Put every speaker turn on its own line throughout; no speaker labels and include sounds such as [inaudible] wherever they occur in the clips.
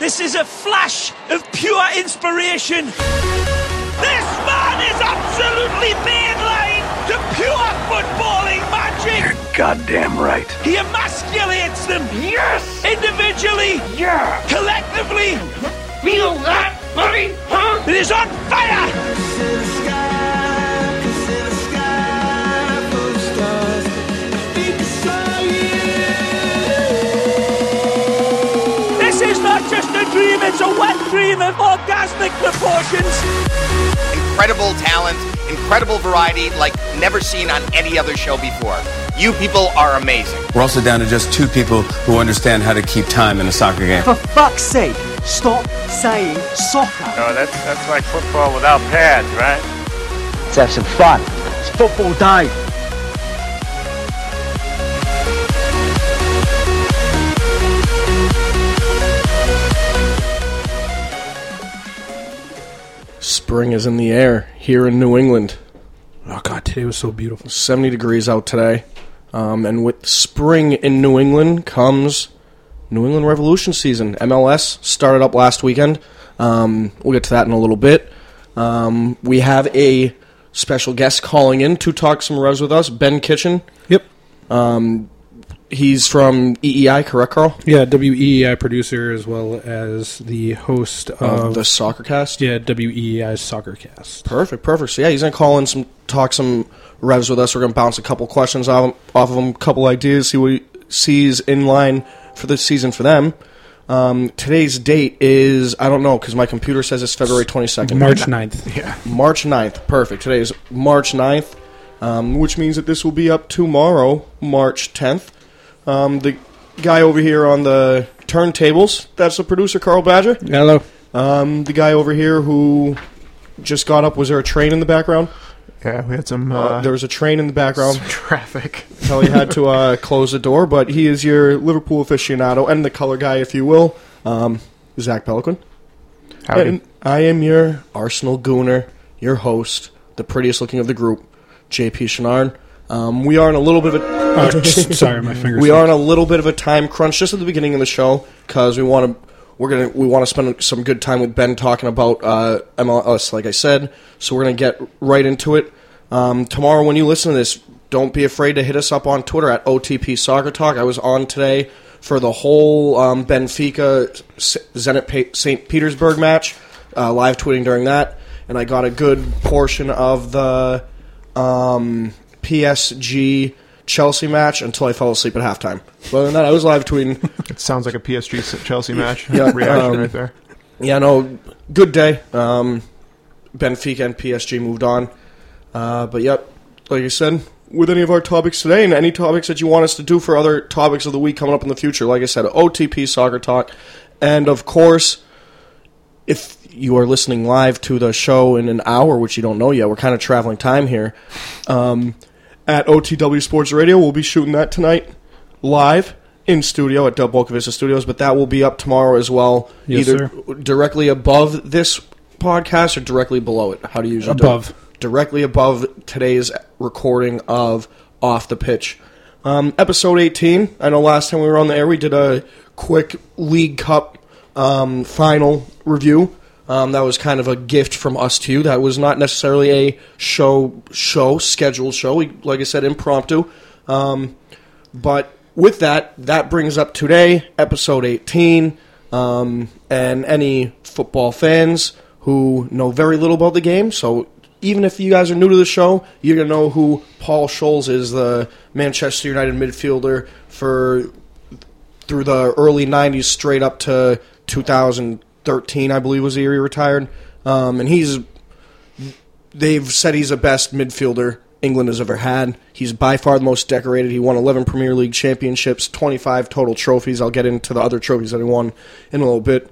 This is a flash of pure inspiration. This man is absolutely mainline to pure footballing magic.
You're Goddamn right.
He emasculates them.
Yes!
Individually.
Yeah!
Collectively.
Feel that, buddy? Huh?
It is on fire. It's a wet dream of orgasmic proportions.
incredible talent, incredible variety like never seen on any other show before. You people are amazing.
We're also down to just two people who understand how to keep time in a soccer game.
For fuck's sake, stop saying soccer.
No, that's that's like football without pads, right?
Let's have some fun. It's football day.
Spring is in the air here in New England.
Oh god, today was so beautiful.
70 degrees out today. Um, and with spring in New England comes New England Revolution season. MLS started up last weekend. Um, we'll get to that in a little bit. Um, we have a special guest calling in to talk some Revs with us, Ben Kitchen.
Yep.
He's from EEI, correct, Carl?
Yeah, WEEI producer as well as the host
Of
of
the Soccer Cast.
yeah WEEI's Soccercast.
Perfect, perfect. So yeah, he's gonna call in some talk some revs with us. We're gonna bounce a couple questions off, off of him, a couple ideas, see what he sees in line for the season for them. Um, today's date is I don't know because my computer says it's February twenty second.
March 9th. Yeah.
March 9th. Perfect. Today is March 9th, um, which means that this will be up tomorrow, March 10th. Um, the guy over here on the turntables, that's the producer, Carl Badger.
Hello.
Um, the guy over here who just got up, was there a train in the background?
Yeah, we had some, uh,
Uh, there was a train in the background.
some traffic. [laughs]
Kelly had to uh, close the door, but he is your Liverpool aficionado and the color guy, if you will, um, Zach Pelican.
Howdy.
And I am your Arsenal gooner, your host, the prettiest looking of the group, JP Chenard. Um, we are in a little bit of a
Oh, [laughs] sorry, my fingers.
we are in a little bit of a time crunch just at the beginning of the show because we want to we're gonna we want to spend some good time with Ben talking about uh, MLS, like I said. So we're gonna get right into it. Um, tomorrow, when you listen to this, don't be afraid to hit us up on Twitter at OTP Soccer Talk. I was on today for the whole um, Benfica Zenit St. Petersburg match, uh, live tweeting during that, and I got a good portion of the um, PSG Chelsea match until I fell asleep at halftime. Other than that, I was live tweeting. [laughs]
It sounds like a PSG Chelsea match.
Yeah,
reaction
um,
right there.
Yeah, no, good day. Um, Benfica and PSG moved on. Uh, but yep, like I said, with any of our topics today and any topics that you want us to do for other topics of the week coming up in the future, like I said, OTP Soccer Talk. And of course, if you are listening live to the show in an hour, which you don't know yet, we're kind of traveling time here. Um, at OTW Sports Radio, we'll be shooting that tonight live in studio at Del Boca Vista Studios, but that will be up tomorrow as well,
Yes,
either
sir.
directly above this podcast or directly below it. How do you usually do it?
Above.
Directly above today's recording of Off the Pitch. Um, episode 18. I know last time we were on the air, we did a quick League Cup um, final review. Um, that was kind of a gift from us to you. That was not necessarily a show, show scheduled show. We, like I said, impromptu. Um, but with that, that brings up today, episode 18. Um, and any football fans who know very little about the game, so even if you guys are new to the show, you're to know who Paul Scholes is, the Manchester United midfielder for through the early 90s straight up to 2013, I believe was the year he retired. Um, and he's they've said he's the best midfielder England has ever had. He's by far the most decorated. He won 11 Premier League championships, 25 total trophies. I'll get into the other trophies that he won in a little bit.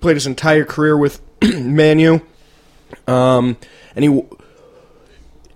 Played his entire career with [clears throat] Manu, um, and he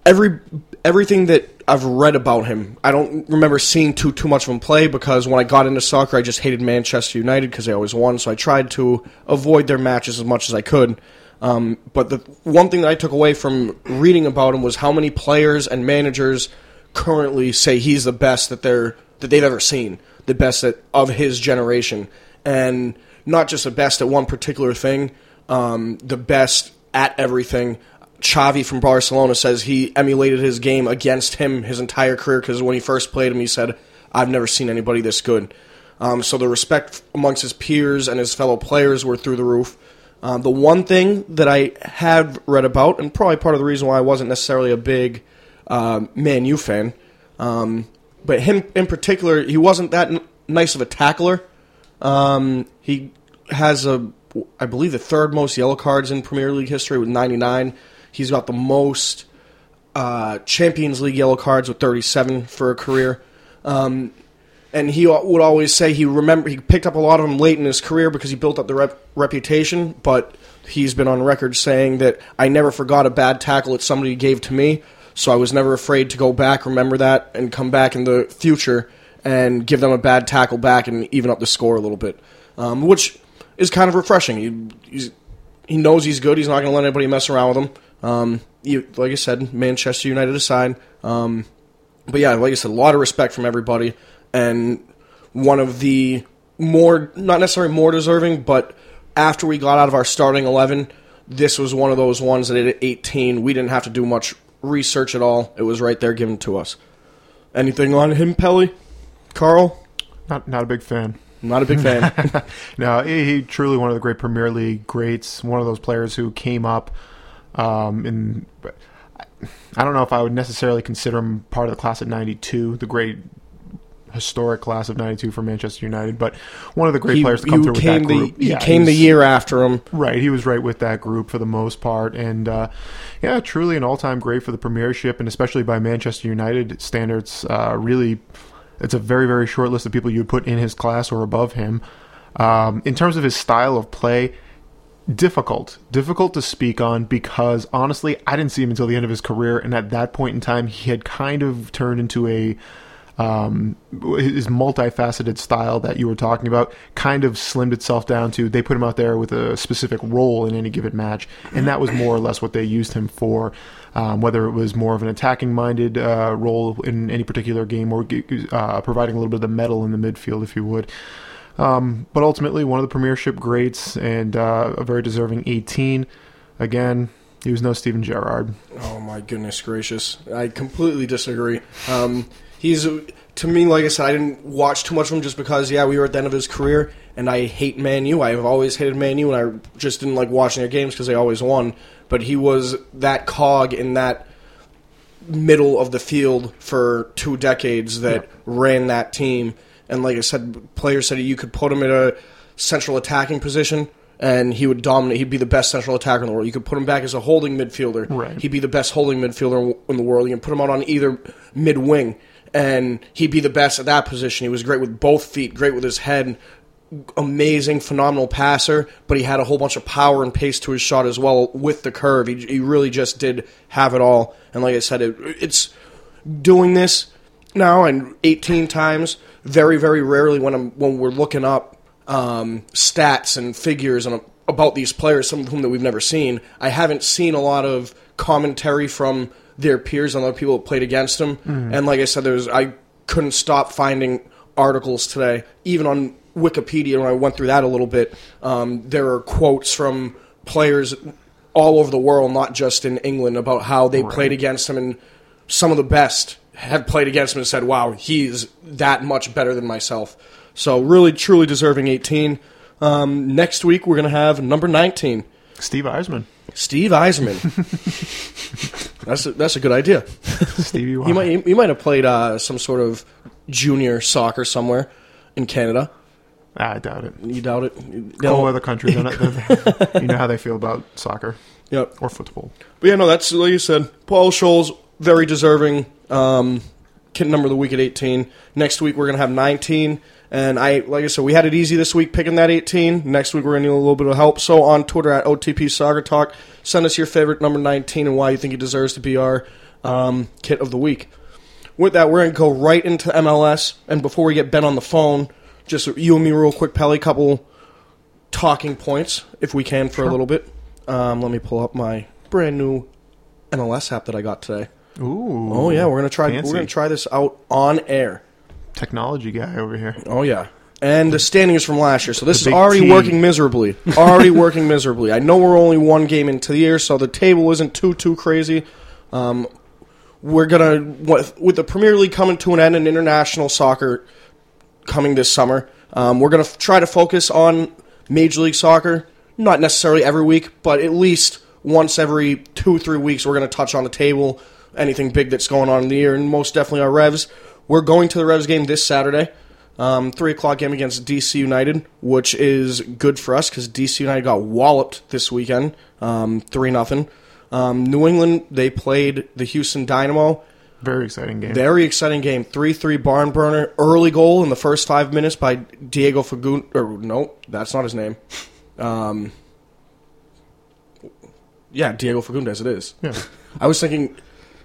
every everything that I've read about him, I don't remember seeing too too much of him play because when I got into soccer, I just hated Manchester United because they always won. So I tried to avoid their matches as much as I could. Um, but the one thing that I took away from reading about him was how many players and managers currently say he's the best that they're that they've ever seen, the best that, of his generation. and not just the best at one particular thing, um, the best at everything. Xavi from Barcelona says he emulated his game against him his entire career because when he first played him, he said, "I've never seen anybody this good." Um, so the respect amongst his peers and his fellow players were through the roof. Um, the one thing that I have read about, and probably part of the reason why I wasn't necessarily a big uh, Man U fan, um, but him in particular, he wasn't that n- nice of a tackler. Um, he has a, I believe, the third most yellow cards in Premier League history with 99. He's got the most uh, Champions League yellow cards with 37 for a career. Um, and he would always say he remember he picked up a lot of them late in his career because he built up the rep- reputation. But he's been on record saying that I never forgot a bad tackle that somebody gave to me, so I was never afraid to go back, remember that, and come back in the future and give them a bad tackle back and even up the score a little bit, um, which is kind of refreshing. He he knows he's good. He's not going to let anybody mess around with him. Um, you, like I said, Manchester United aside. Um, but yeah, like I said, a lot of respect from everybody, and one of the more, not necessarily more deserving, but after we got out of our starting 11, this was one of those ones that at 18, we didn't have to do much research at all. It was right there given to us. Anything on him, Pelly? Carl?
Not not a big fan.
Not a big fan. [laughs]
No, he, he truly one of the great Premier League greats. One of those players who came up um, in. I don't know if I would necessarily consider him part of the class of '92, the great historic class of '92 for Manchester United, but one of the great
he,
players to come through with that
the,
group.
he
Yeah,
came the year after him.
Right, he was right with that group for the most part, and uh, yeah, truly an all-time great for the Premiership, and especially by Manchester United standards. Uh, really, it's a very very short list of people you would put in his class or above him. Um, in terms of his style of play, difficult, difficult to speak on because honestly, I didn't see him until the end of his career, and at that point in time, he had kind of turned into a um, his multifaceted style that you were talking about kind of slimmed itself down to they put him out there with a specific role in any given match, and that was more or less what they used him for. Um, whether it was more of an attacking minded uh, role in any particular game or uh, providing a little bit of the metal in the midfield, if you would. Um, but ultimately, one of the Premiership greats and uh, a very deserving 18. Again, he was no Steven Gerrard.
Oh my goodness gracious! I completely disagree. Um, he's to me, like I said, I didn't watch too much of him just because, yeah, we were at the end of his career, and I hate Man U. I have always hated Man U, and I just didn't like watching their games because they always won. But he was that cog in that middle of the field for two decades that ran that team. And like I said, players said you could put him in a central attacking position and he would dominate. He'd be the best central attacker in the world. You could put him back as a holding midfielder.
Right.
He'd be the best holding midfielder in the world. You can put him out on either mid wing and he'd be the best at that position. He was great with both feet, great with his head, amazing, phenomenal passer, but he had a whole bunch of power and pace to his shot as well with the curve. He, he really just did have it all. And like I said, it, it's doing this now and 18 times. Very, very rarely when I'm when we're looking up um, stats and figures and about these players, some of whom that we've never seen. I haven't seen a lot of commentary from their peers and other people that played against them. And like I said, there's I couldn't stop finding articles today, even on Wikipedia. When I went through that a little bit, um, there are quotes from players all over the world, not just in England, about how they played against him, and some of the best have played against him and said, "Wow, he's that much better than myself." So really, truly deserving 18. Um, next week we're gonna have number 19,
Steve Yzerman.
Steve Yzerman. [laughs] that's a, that's a good idea.
Stevie Y.
He might he might have played uh, some sort of junior soccer somewhere in Canada.
I doubt it.
You doubt it?
Whole other country. They're not, they're- [laughs] you know how they feel about soccer
Yep.
or football.
But yeah, no, that's like you said. Paul Scholes, very deserving. Um, kid number of the week at 18. Next week we're gonna have 19. And I, like I said, we had it easy this week picking that 18. Next week we're gonna need a little bit of help. So on Twitter at OTP Soccer Talk, send us your favorite number 19 and why you think he deserves to be our um, kit of the week. With that, we're gonna go right into MLS. And before we get Ben on the phone, just you and me real quick, Pelly, couple talking points if we can for a little bit. Um, let me pull up my brand new MLS app that I got today.
Ooh.
Oh yeah, we're gonna try.
fancy.
We're gonna try this out on air.
Technology guy over here.
Oh yeah. and the standings from last year. So this is
big
already
T.
working miserably. [laughs] Already working miserably. I know we're only one game into the year, so the table isn't too too crazy. Um, we're gonna with, with the Premier League coming to an end and international soccer coming this summer. Um, we're gonna f- try to focus on Major League Soccer. Not necessarily every week, but at least once every two three weeks, we're gonna touch on the table, anything big that's going on in the year, and most definitely our Revs. We're going to the Revs game this Saturday. Um, three o'clock game against DC United, which is good for us because DC United got walloped this weekend, um, three nothing. Um, New England they played the Houston Dynamo.
Very exciting game.
Very exciting game. Three three barn burner. Early goal in the first five minutes by Diego Fagun. Or no, that's not his name. Um, yeah, Diego Fagundez. It is.
Yeah.
I was thinking.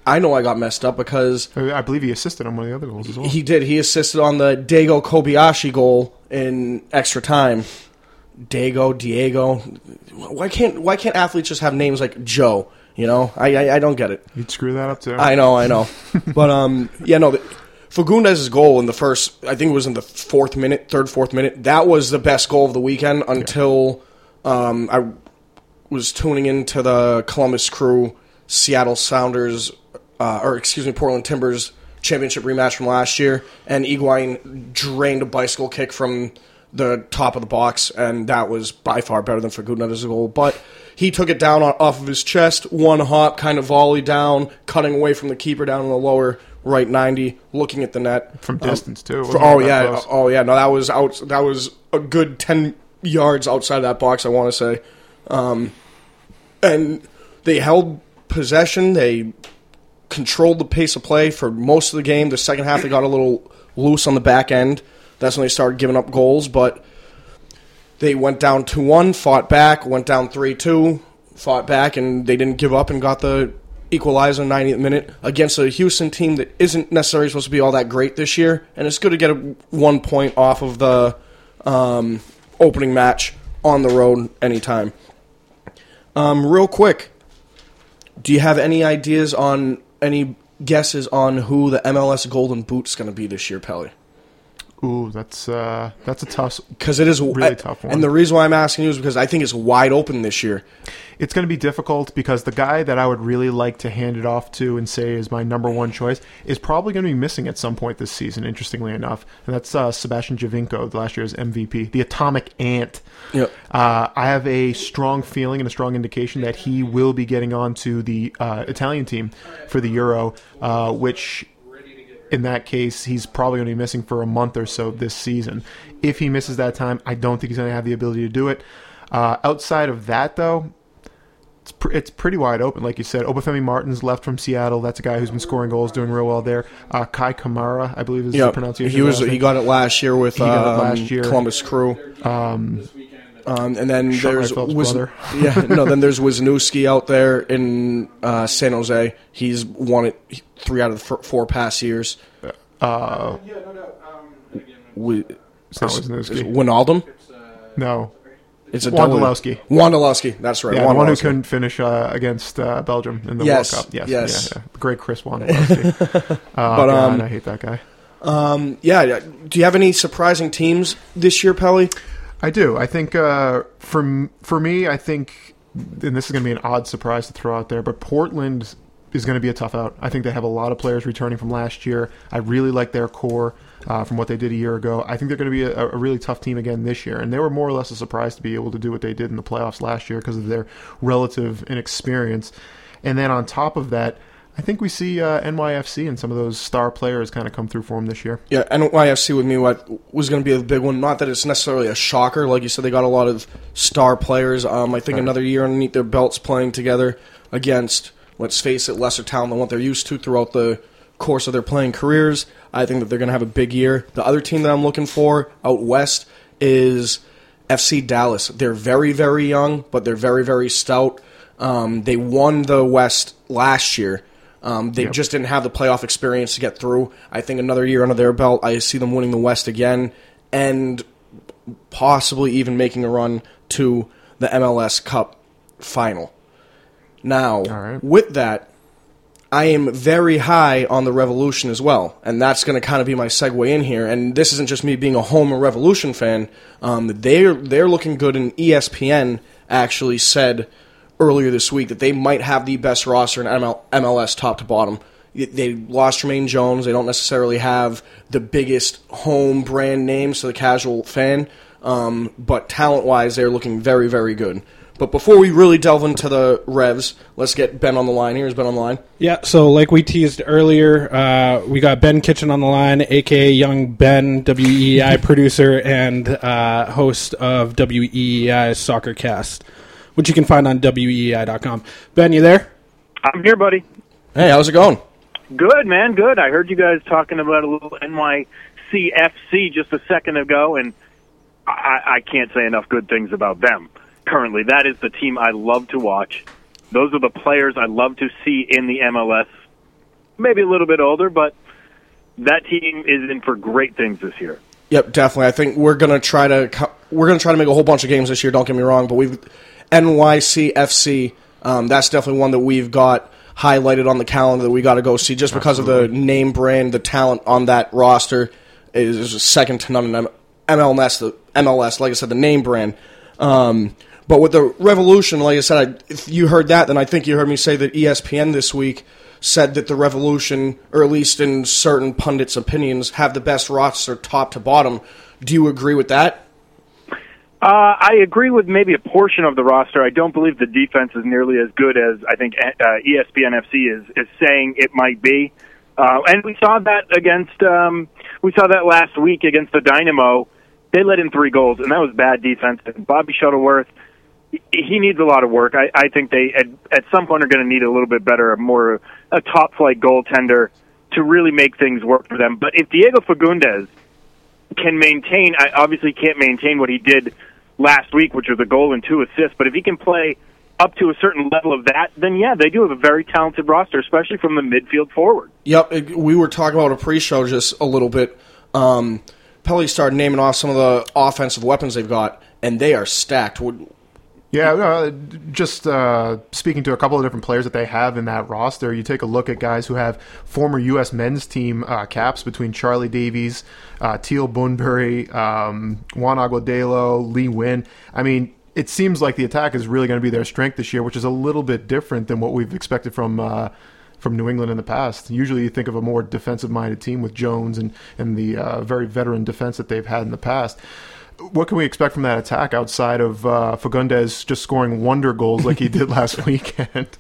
I know I got messed up because
I believe he assisted on one of the other goals as well.
he did. He assisted on the Daigo Kobayashi goal in extra time. Daigo, Diego. Why can't Why can't athletes just have names like Joe? You know, I I, I don't get it.
You'd screw that up too.
I know, I know. [laughs] but um, yeah, no. The, Fagundez' goal in the first, I think it was in the fourth minute, third, fourth minute. That was the best goal of the weekend until um, I was tuning into the Columbus Crew Seattle Sounders, uh, or excuse me, Portland Timbers championship rematch from last year, and Higuain drained a bicycle kick from the top of the box, and that was by far better than Fagundez' goal. But he took it down off of his chest, one hop, kind of volley down, cutting away from the keeper down in the lower right ninety, looking at the net
From
Um,
distance, too.
For- oh yeah,
close.
oh yeah. No, that was out. That was a good ten yards outside of that box. I want to say, um, and they held possession. They controlled the pace of play for most of the game. The second half, they got a little loose on the back end. That's when they started giving up goals, but they went down 2 1, fought back, went down 3 2, fought back, and they didn't give up and got the equalizer in the 90th minute against a Houston team that isn't necessarily supposed to be all that great this year. And it's good to get a one point off of the um, opening match on the road anytime. Um, real quick, do you have any ideas on any guesses on who the MLS Golden Boot's going to be this year, Pelly?
Ooh, that's uh, that's a tough.
Because it is
really tough one.
And the reason why I'm asking you is because I think it's wide open this year.
It's going to be difficult because the guy that I would really like to hand it off to and say is my number one choice is probably going to be missing at some point this season. Interestingly enough, and that's uh, Sebastian Giovinco, last year's MVP, the Atomic Ant.
Yep.
Uh, I have a strong feeling and a strong indication that he will be getting on to the uh, Italian team for the Euro, uh, which in that case, he's probably going to be missing for a month or so this season. If he misses that time, I don't think he's going to have the ability to do it. Uh, outside of that, though, it's, pr- it's pretty wide open. Like you said, Obafemi Martins left from Seattle. That's a guy who's been scoring goals, doing real well there. Uh, Kei Kamara, I believe is the
Yep.
pronunciation.
He was he got it last year with
He got it
um,
last year.
Columbus Crew.
Um,
Um, and then
Sean
there's
brother. [laughs]
yeah no then there's [laughs] Wisniewski out there in uh, San Jose. He's won it three out of the f- four past years.
uh,
Wi-
it's not
is-
Wisniewski.
is Wijnaldum?
no,
It's a
Wondolowski.
Wondolowski. That's right.
Yeah, the one who couldn't finish uh, against uh, Belgium in the
Yes,
World Cup. Yes,
yes.
Yeah, yeah. great Chris [laughs] Wondolowski. uh,
But,
God,
um,
I hate that guy.
Yeah. yeah. Do you have any surprising teams this year, Pelly?
I do. I think uh, for for me, I think, and this is going to be an odd surprise to throw out there, but Portland is going to be a tough out. I think they have a lot of players returning from last year. I really like their core uh, from what they did a year ago. I think they're going to be a, a really tough team again this year, and they were more or less a surprise to be able to do what they did in the playoffs last year because of their relative inexperience. And then on top of that. I think we see uh, NYFC and some of those star players kind of come through for them this year.
Yeah, NYFC with me what was going to be a big one. Not that it's necessarily a shocker, like you said, they got a lot of star players. Um, I think another year underneath their belts playing together against, let's face it, lesser talent than what they're used to throughout the course of their playing careers. I think that they're going to have a big year. The other team that I'm looking for out west is FC Dallas. They're very, very young, but they're very, very stout. Um, they won the West last year. Um, they
Yep.
just didn't have the playoff experience to get through. I think another year under their belt, I see them winning the West again and possibly even making a run to the MLS Cup final. Now,
right.
with that, I am very high on the Revolution as well, and that's going to kind of be my segue in here. And this isn't just me being a Homer Revolution fan. Um, they're they're looking good, and ESPN actually said earlier this week that they might have the best roster in ML, MLS top to bottom. They lost Jermaine Jones. They don't necessarily have the biggest home brand name to the casual fan, um, but talent wise, they're looking very, very good. But before we really delve into the revs, let's get Ben on the line. Here's Ben on the line.
Yeah, so like we teased earlier, uh, we got Ben Kitchen on the line, aka Young Ben, WEEI producer and uh, host of WEEI Soccer Cast, which you can find on WEEI.com. Ben, you there?
I'm here, buddy.
Hey, how's it going?
Good, man. Good. I heard you guys talking about a little NYCFC just a second ago, and I, I can't say enough good things about them. Currently, that is the team I love to watch. Those are the players I love to see in the MLS. Maybe a little bit older, but that team is in for great things this year.
Yep, definitely. I think we're gonna try to we're gonna try to make a whole bunch of games this year. Don't get me wrong, but we've NYCFC. Um, that's definitely one that we've got highlighted on the calendar that we got to go see, just because of the name brand, the talent on that roster is, second to none in MLS. The MLS, like I said, the name brand. Um, but with the Revolution, like I said, I, if you heard that, then I think you heard me say that ESPN this week said that the Revolution, or at least in certain pundits' opinions, have the best roster top to bottom. Do you agree with that?
Uh, I agree with maybe a portion of the roster. I don't believe the defense is nearly as good as I think uh, ESPN FC is is saying it might be. Uh, and we saw that against um, we saw that last week against the Dynamo. They let in three goals, and that was bad defense. And Bobby Shuttleworth, he- needs a lot of work. I, I think they at, at some point are going to need a little bit better, a more a top flight goaltender to really make things work for them. But if Diego Fagundez can maintain, I obviously can't maintain what he did last week, which was a goal and two assists. But if he can play up to a certain level of that, then yeah, they do have a very talented roster, especially from the midfield forward.
Yep, we were talking about a pre-show just a little bit. Um, Pelly started naming off some of the offensive weapons they've got, and they are stacked.
Yeah, uh, just uh, speaking to a couple of different players that they have in that roster, you take a look at guys who have former U.S. men's team uh, caps between Charlie Davies, uh, Teal Bunbury, um, Juan Agudelo, Lee Nguyen. I mean, it seems like the attack is really going to be their strength this year, which is a little bit different than what we've expected from uh, from New England in the past. Usually, you think of a more defensive-minded team with Jones and and the uh, very veteran defense that they've had in the past. What can we expect from that attack outside of uh, Fagundez just scoring wonder goals like he did last [laughs] weekend?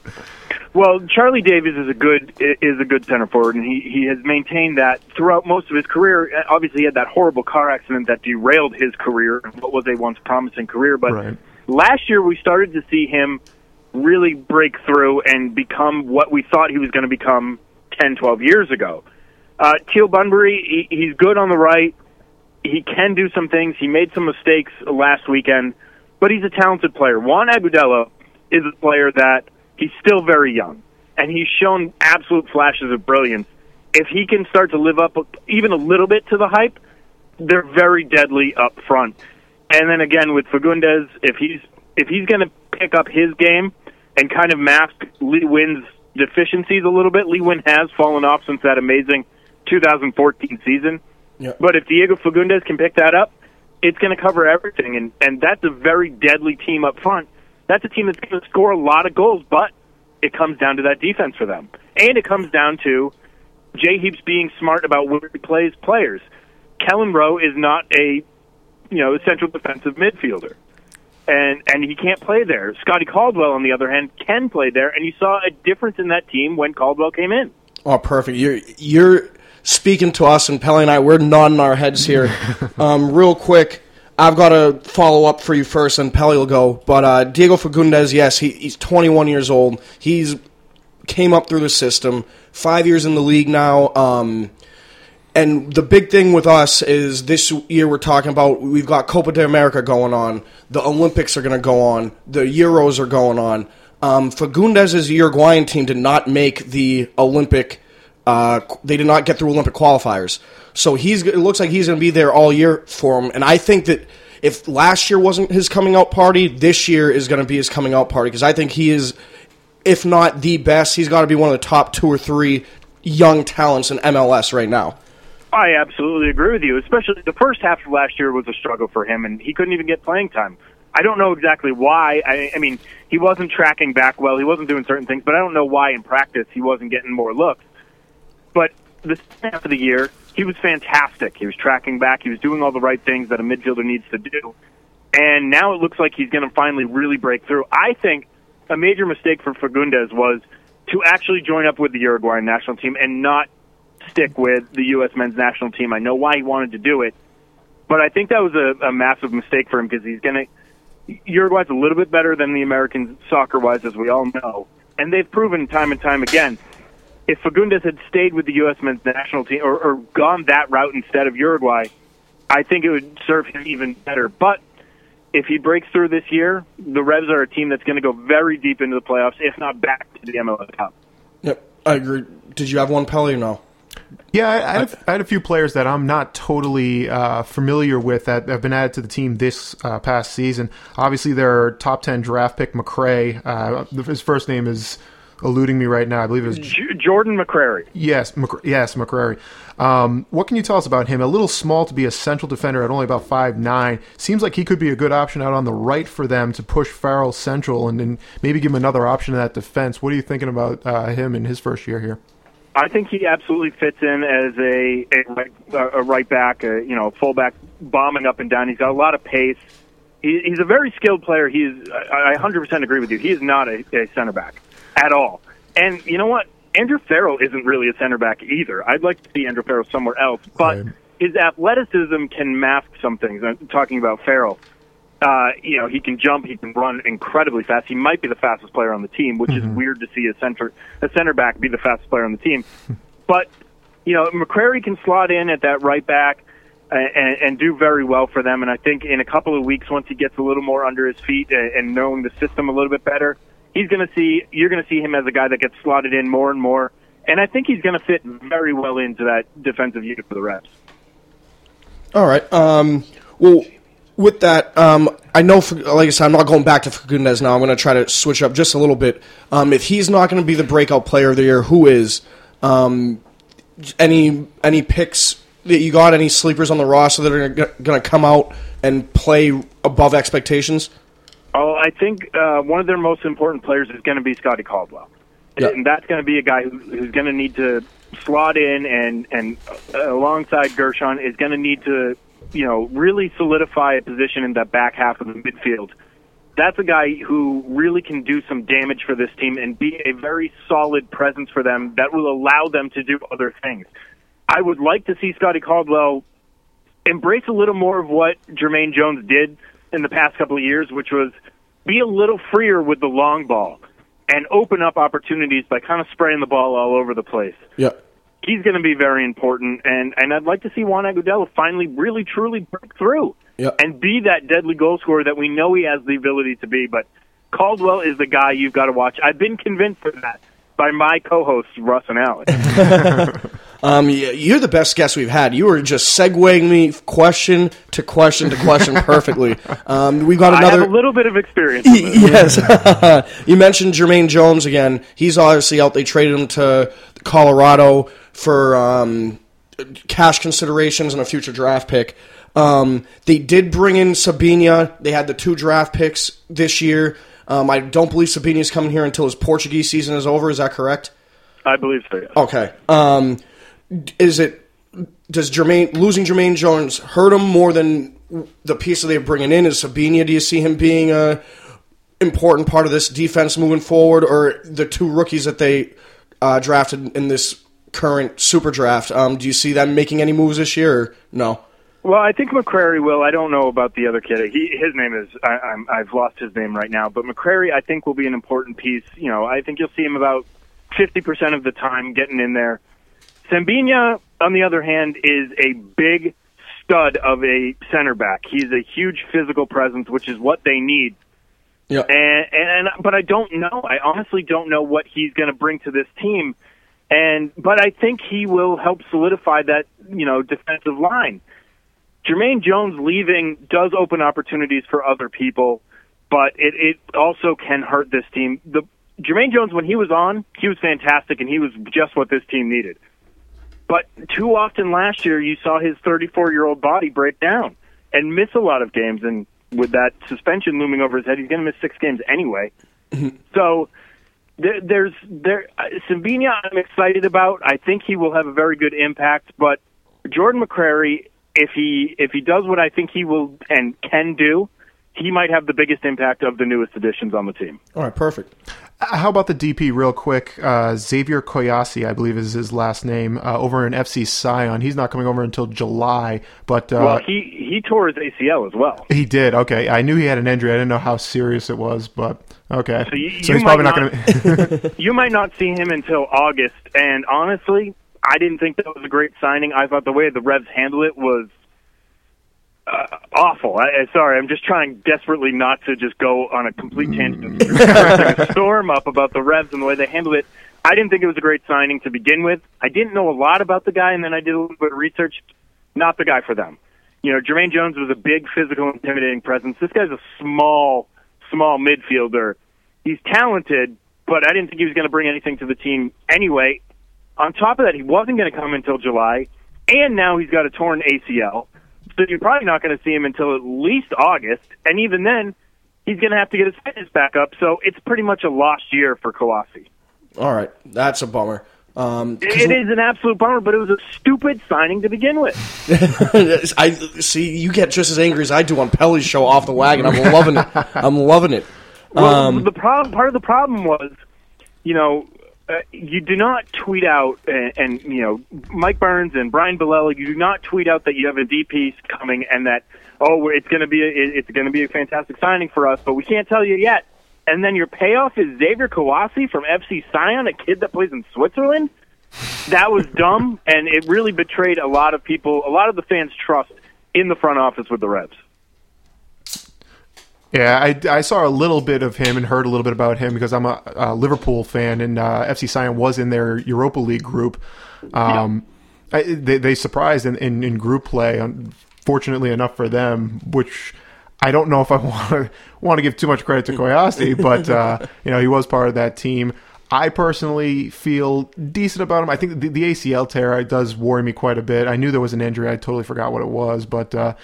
Well, Charlie Davies is a good is a good center forward, and he he has maintained that throughout most of his career. Uh, Obviously, he had that horrible car accident that derailed his career, what was a once promising career. But
Right.
last year, we started to see him really break through and become what we thought he was going to become 10, 12 years ago. Uh, Teal Bunbury, he, he's good on the right. He can do some things. He made some mistakes last weekend, but he's a talented player. Juan Agudelo is a player that he's still very young, and he's shown absolute flashes of brilliance. If he can start to live up even a little bit to the hype, they're very deadly up front. And then again with Fagundez, if he's if he's going to pick up his game and kind of mask Lee Nguyen's deficiencies a little bit, Lee Nguyen has fallen off since that amazing 2014 season.
Yeah.
But if Diego Fagundez can pick that up, it's going to cover everything, and and that's a very deadly team up front. That's a team that's going to score a lot of goals, but it comes down to that defense for them, and it comes down to Jay Heaps being smart about where he plays players. Kelyn Rowe is not a you know central defensive midfielder, and and he can't play there. Scotty Caldwell, on the other hand, can play there, and you saw a difference in that team when Caldwell came in.
Oh, perfect. You're you're speaking to us, and Pelly and I we're nodding our heads here. [laughs] um, real quick, I've got to follow up for you first, and Pelly will go. But uh, Diego Fagundez, yes, he, he's 21 years old. He's came up through the system, five years in the league now. Um, and the big thing with us is this year we're talking about we've got Copa de America going on, the Olympics are going to go on, the Euros are going on. Um, Fagundez' Uruguayan team did not make the Olympic. Uh, they did not get through Olympic qualifiers, so he's. It looks like he's going to be there all year for them. And I think that if last year wasn't his coming out party, this year is going to be his coming out party because I think he is if not the best, he's got to be one of the top two or three young talents in MLS right now.
I absolutely agree with you. Especially the first half of last year was a struggle for him, and he couldn't even get playing time. I don't know exactly why. I, I mean, he wasn't tracking back well. He wasn't doing certain things, but I don't know why in practice he wasn't getting more looks. The second half of the year, he was fantastic. He was tracking back. He was doing all the right things that a midfielder needs to do. And now it looks like he's going to finally really break through. I think a major mistake for Fagundez was to actually join up with the Uruguayan national team and not stick with the U.S. men's national team. I know why he wanted to do it, but I think that was a, a massive mistake for him because he's going to Uruguay's a little bit better than the Americans soccer wise, as we all know. And they've proven time and time again. If Fagundez had stayed with the U.S. men's national team or, or gone that route instead of Uruguay, I think it would serve him even better. But if he breaks through this year, the Revs are a team that's going to go very deep into the playoffs, if not back to the MLS Cup.
Yep, I agree. Did you have one, Pelly, or no?
Yeah, I, I, had, I had a few players that I'm not totally uh, familiar with that have been added to the team this uh, past season. Obviously, their top 10 draft pick, McCray. Uh, his first name is eluding me right now. I believe it was
J- Jordan McCrary.
Yes, McC- yes, McCrary. Um, what can you tell us about him? A little small to be a central defender at only about five nine. Seems like he could be a good option out on the right for them to push Farrell central and then maybe give him another option in that defense. What are you thinking about uh, him in his first year here?
I think he absolutely fits in as a a right, a right back, a, you know, fullback, bombing up and down. He's got a lot of pace. He, he's a very skilled player. He's I, I 100% agree with you. He is not a, a center back at all. And you know what? Andrew Farrell isn't really a center back either. I'd like to see Andrew Farrell somewhere else, but
Right.
his athleticism can mask some things. I'm talking about Farrell. Uh, you know, he can jump, he can run incredibly fast. He might be the fastest player on the team, which is weird to see a center a center back be the fastest player on the team. But you know, McCrary can slot in at that right back and, and do very well for them. And I think in a couple of weeks, once he gets a little more under his feet and, and knowing the system a little bit better, he's going to see you're going to see him as a guy that gets slotted in more and more. And I think he's going to fit very well into that defensive unit for the Revs.
All right. Um, well, with that, um, I know, for, like I said, I'm not going back to Fagundez now. I'm going to try to switch up just a little bit. Um, if he's not going to be the breakout player of the year, who is? Um, any any picks that you got? Any sleepers on the roster that are going to come out and play above expectations?
Oh, I think uh, one of their most important players is going to be Scotty Caldwell,
Yeah.
and that's going to be a guy who, who's going to need to slot in and and uh, alongside Gershon is going to need to you know really solidify a position in the back half of the midfield. That's a guy who really can do some damage for this team and be a very solid presence for them that will allow them to do other things. I would like to see Scotty Caldwell embrace a little more of what Jermaine Jones did in the past couple of years, which was be a little freer with the long ball and open up opportunities by kind of spraying the ball all over the place.
Yeah.
He's going to be very important, and, and I'd like to see Juan Agudelo finally really truly break through
Yeah.
and be that deadly goal scorer that we know he has the ability to be. But Caldwell is the guy you've got to watch. I've been convinced of that by my co-hosts Russ and Alex. [laughs] [laughs]
Um, you're the best guest we've had. You were just segueing me question to question to question [laughs] perfectly. Um, we got
I
another.
have a little bit of experience.
yes. [laughs] you mentioned Jermaine Jones again. He's obviously out. They traded him to Colorado for um, cash considerations and a future draft pick. Um, they did bring in Sabina. They had the two draft picks this year. Um, I don't believe Sabina's coming here until his Portuguese season is over. Is that correct?
I believe so. Yes.
Okay. Um, is it does Jermaine losing Jermaine Jones hurt him more than the piece that they're bringing in? Is Sabina? Do you see him being a important part of this defense moving forward, or the two rookies that they uh, drafted in this current super draft? Um, do you see them making any moves this year? Or no.
Well, I think McCrary will. I don't know about the other kid. He, his name is I, I'm, I've lost his name right now. But McCrary, I think, will be an important piece. You know, I think you'll see him about fifty percent of the time getting in there. Sambina, on the other hand, is a big stud of a center back. He's a huge physical presence, which is what they need.
Yeah.
And, and but I don't know. I honestly don't know what he's going to bring to this team. And but I think he will help solidify that you know defensive line. Jermaine Jones leaving does open opportunities for other people, but it, it also can hurt this team. The Jermaine Jones, when he was on, he was fantastic, and he was just what this team needed. But too often last year, you saw his 34 year old body break down and miss a lot of games. And with that suspension looming over his head, he's going to miss six games anyway. so there, there's there uh, I'm excited about. I think he will have a very good impact. But Jordan McCrary, if he if he does what I think he will and can do, he might have the biggest impact of the newest additions on the team.
All right, perfect.
Uh, How about the DP, real quick? Uh, Xavier Kouassi, I believe is his last name, uh, over in FC Sion. He's not coming over until July, but uh,
well, he he tore his ACL as well.
he did. Okay, I knew he had an injury. I didn't know how serious it was, but okay.
So you-
so
you
he's probably
might
not going [laughs] to. [laughs]
you might not see him until August. And honestly, I didn't think that was a great signing. I thought the way the Revs handled it was awful. I, I, sorry, I'm just trying desperately not to just go on a complete tangent, [laughs] and storm up about the Revs and the way they handled it. I didn't think it was a great signing to begin with. I didn't know a lot about the guy, and then I did a little bit of research. Not the guy for them. You know, Jermaine Jones was a big, physical, intimidating presence. This guy's a small, small midfielder. He's talented, but I didn't think he was going to bring anything to the team anyway. On top of that, he wasn't going to come until July, and now he's got a torn ACL. So you're probably not going to see him until at least August, and even then, he's going to have to get his fitness back up. So it's pretty much a lost year for Kouassi.
All right, that's a bummer. Um,
It is an absolute bummer, but it was a stupid signing to begin with. [laughs]
I see you get just as angry as I do on Pelly's show off the wagon. I'm loving it. I'm loving it.
Well,
Um,
the problem, part of the problem was, you know, uh, you do not tweet out, and, and you know, Mike Burns and Brian Bilello, you do not tweet out that you have a DP coming and that oh, it's going to be a, it's going to be a fantastic signing for us, but we can't tell you yet. And then your payoff is Xavier Kouassi from FC Sion, a kid that plays in Switzerland. That was dumb, and it really betrayed a lot of people, a lot of the fans' trust in the front office with the Revs.
Yeah, I, I saw a little bit of him and heard a little bit about him because I'm a, a Liverpool fan and uh, FC Sion was in their Europa League group. Um, I, they, they surprised in, in, in group play, unfortunately enough for them, which I don't know if I want to want to give too much credit to Kouassi, [laughs] but uh, you know he was part of that team. I personally feel decent about him. I think the, the ACL tear does worry me quite a bit. I knew there was an injury. I totally forgot what it was, but uh,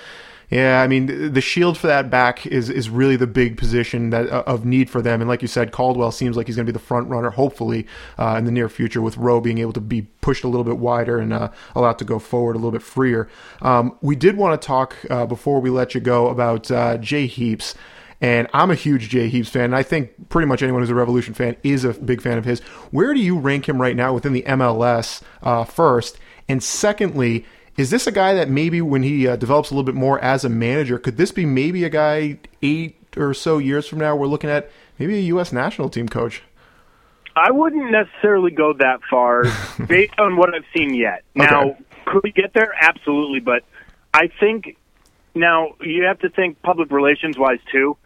yeah, I mean the shield for that back is is really the big position that uh, of need for them. And like you said, Caldwell seems like he's going to be the front runner, hopefully uh, in the near future, with Rowe being able to be pushed a little bit wider and uh, allowed to go forward a little bit freer. Um, we did want to talk uh, before we let you go about uh, Jay Heaps. And I'm a huge Jay Heaps fan, and I think pretty much anyone who's a Revolution fan is a big fan of his. Where do you rank him right now within the MLS uh, first? And secondly, is this a guy that maybe when he uh, develops a little bit more as a manager, could this be maybe a guy eight or so years from now we're looking at maybe a U.S. national team coach?
I wouldn't necessarily go that far [laughs] based on what I've seen yet. Now,
Okay.
could we get there? Absolutely, but I think now you have to think public relations wise too.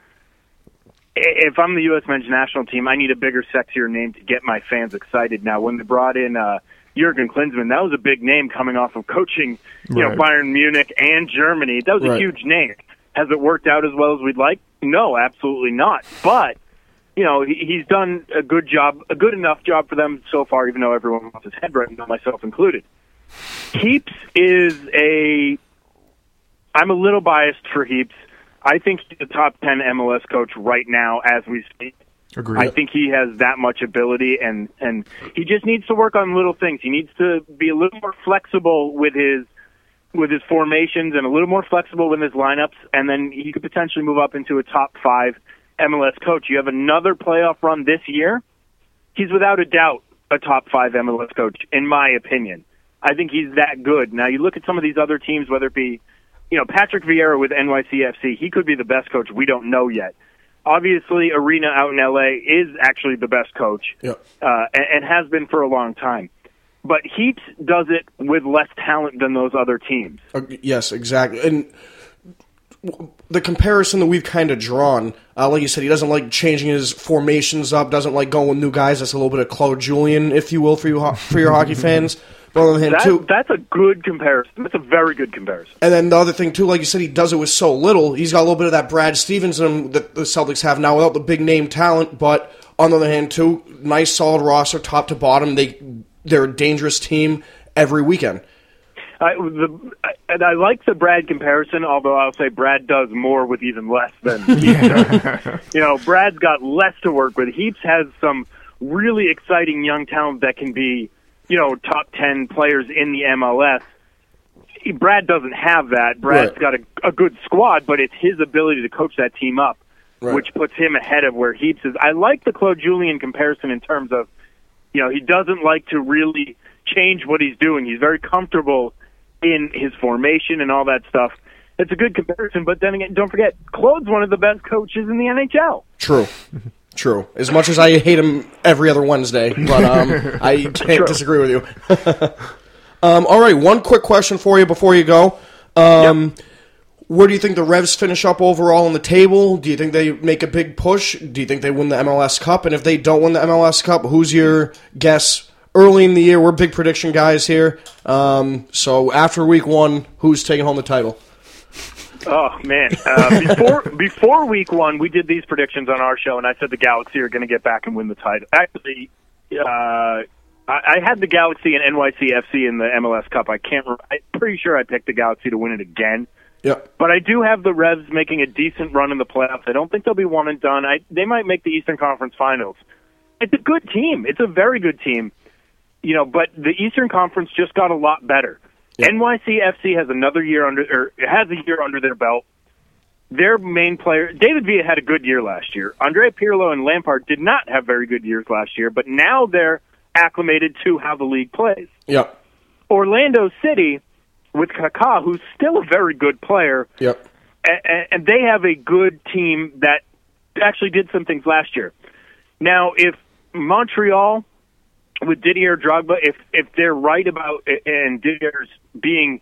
If I'm the U.S. men's national team, I need a bigger, sexier name to get my fans excited. Now, when they brought in uh, Jurgen Klinsmann, that was a big name coming off of coaching, you
Right.
know, Bayern Munich and Germany. That was a huge name. Has it worked out as well as we'd like? No, absolutely not. But you know, he, he's done a good job, a good enough job for them so far, even though everyone wants his head right now, myself included. Heaps is a. I'm a little biased for Heaps. I think he's the top 10 MLS coach right now as we speak.
Agreed.
I think he has that much ability, and and he just needs to work on little things. He needs to be a little more flexible with his with his formations and a little more flexible with his lineups, and then he could potentially move up into a top five MLS coach. You have another playoff run this year. He's without a doubt a top five MLS coach, in my opinion. I think he's that good. Now you look at some of these other teams, whether it be, you know, Patrick Vieira with NYCFC, he could be the best coach. We don't know yet. Obviously, Arena out in LA is actually the best coach,
Yep.
uh, and, and has been for a long time. But Heat does it with less talent than those other teams.
Uh, yes, exactly. And the comparison that we've kind of drawn, uh, like you said, he doesn't like changing his formations up, doesn't like going with new guys. That's a little bit of Claude Julien, if you will, for you ho- for your hockey fans. But on the hand,
That,
too,
that's a good comparison. That's a very good comparison.
And then the other thing too, like you said, he does it with so little. He's got a little bit of that Brad Stevens in that the Celtics have now, without the big name talent, but on the other hand, too, nice solid roster, top to bottom. They they're a dangerous team every weekend.
I, the, and I like the Brad comparison, although I'll say Brad does more with even less than [laughs] You know, Brad's got less to work with. Heaps has some really exciting young talent that can be, you know, top 10 players in the MLS. Brad doesn't have that. Brad's
Right.
got a, a good squad, but it's his ability to coach that team up,
Right.
which puts him ahead of where Heaps is. I like the Claude Julien comparison in terms of, you know, he doesn't like to really change what he's doing. He's very comfortable in his formation and all that stuff. It's a good comparison, but then again, don't forget, Claude's one of the best coaches in the NHL.
True. [laughs] True. As much as I hate him every other Wednesday, but um, I [laughs] can't
True.
disagree with you. [laughs] um, all right, one quick question for you before you go. Um, Where do you think the Revs finish up overall on the table? Do you think they make a big push? Do you think they win the MLS Cup? And if they don't win the MLS Cup, who's your guess early in the year? We're big prediction guys here. Um, so after week one, who's taking home the title?
Oh man! Uh, before [laughs] before week one, we did these predictions on our show, and I said the Galaxy are going to get back and win the title. Actually, uh, I, I had the Galaxy and NYCFC in the MLS Cup. I can't. I'm pretty sure I picked the Galaxy to win it again.
Yeah.
But I do have the Revs making a decent run in the playoffs. I don't think they'll be one and done. I, they might make the Eastern Conference Finals. It's a good team. It's a very good team. You know, but the Eastern Conference just got a lot better. NYCFC has another year under, or has a year under their belt. Their main player, David Villa, had a good year last year. Andre Pirlo and Lampard did not have very good years last year, but now they're acclimated to how the league plays.
Yep.
Orlando City, with Kaká, who's still a very good player,
Yep.
and, and they have a good team that actually did some things last year. Now, if Montreal with Didier Drogba, if if they're right about and Didier's being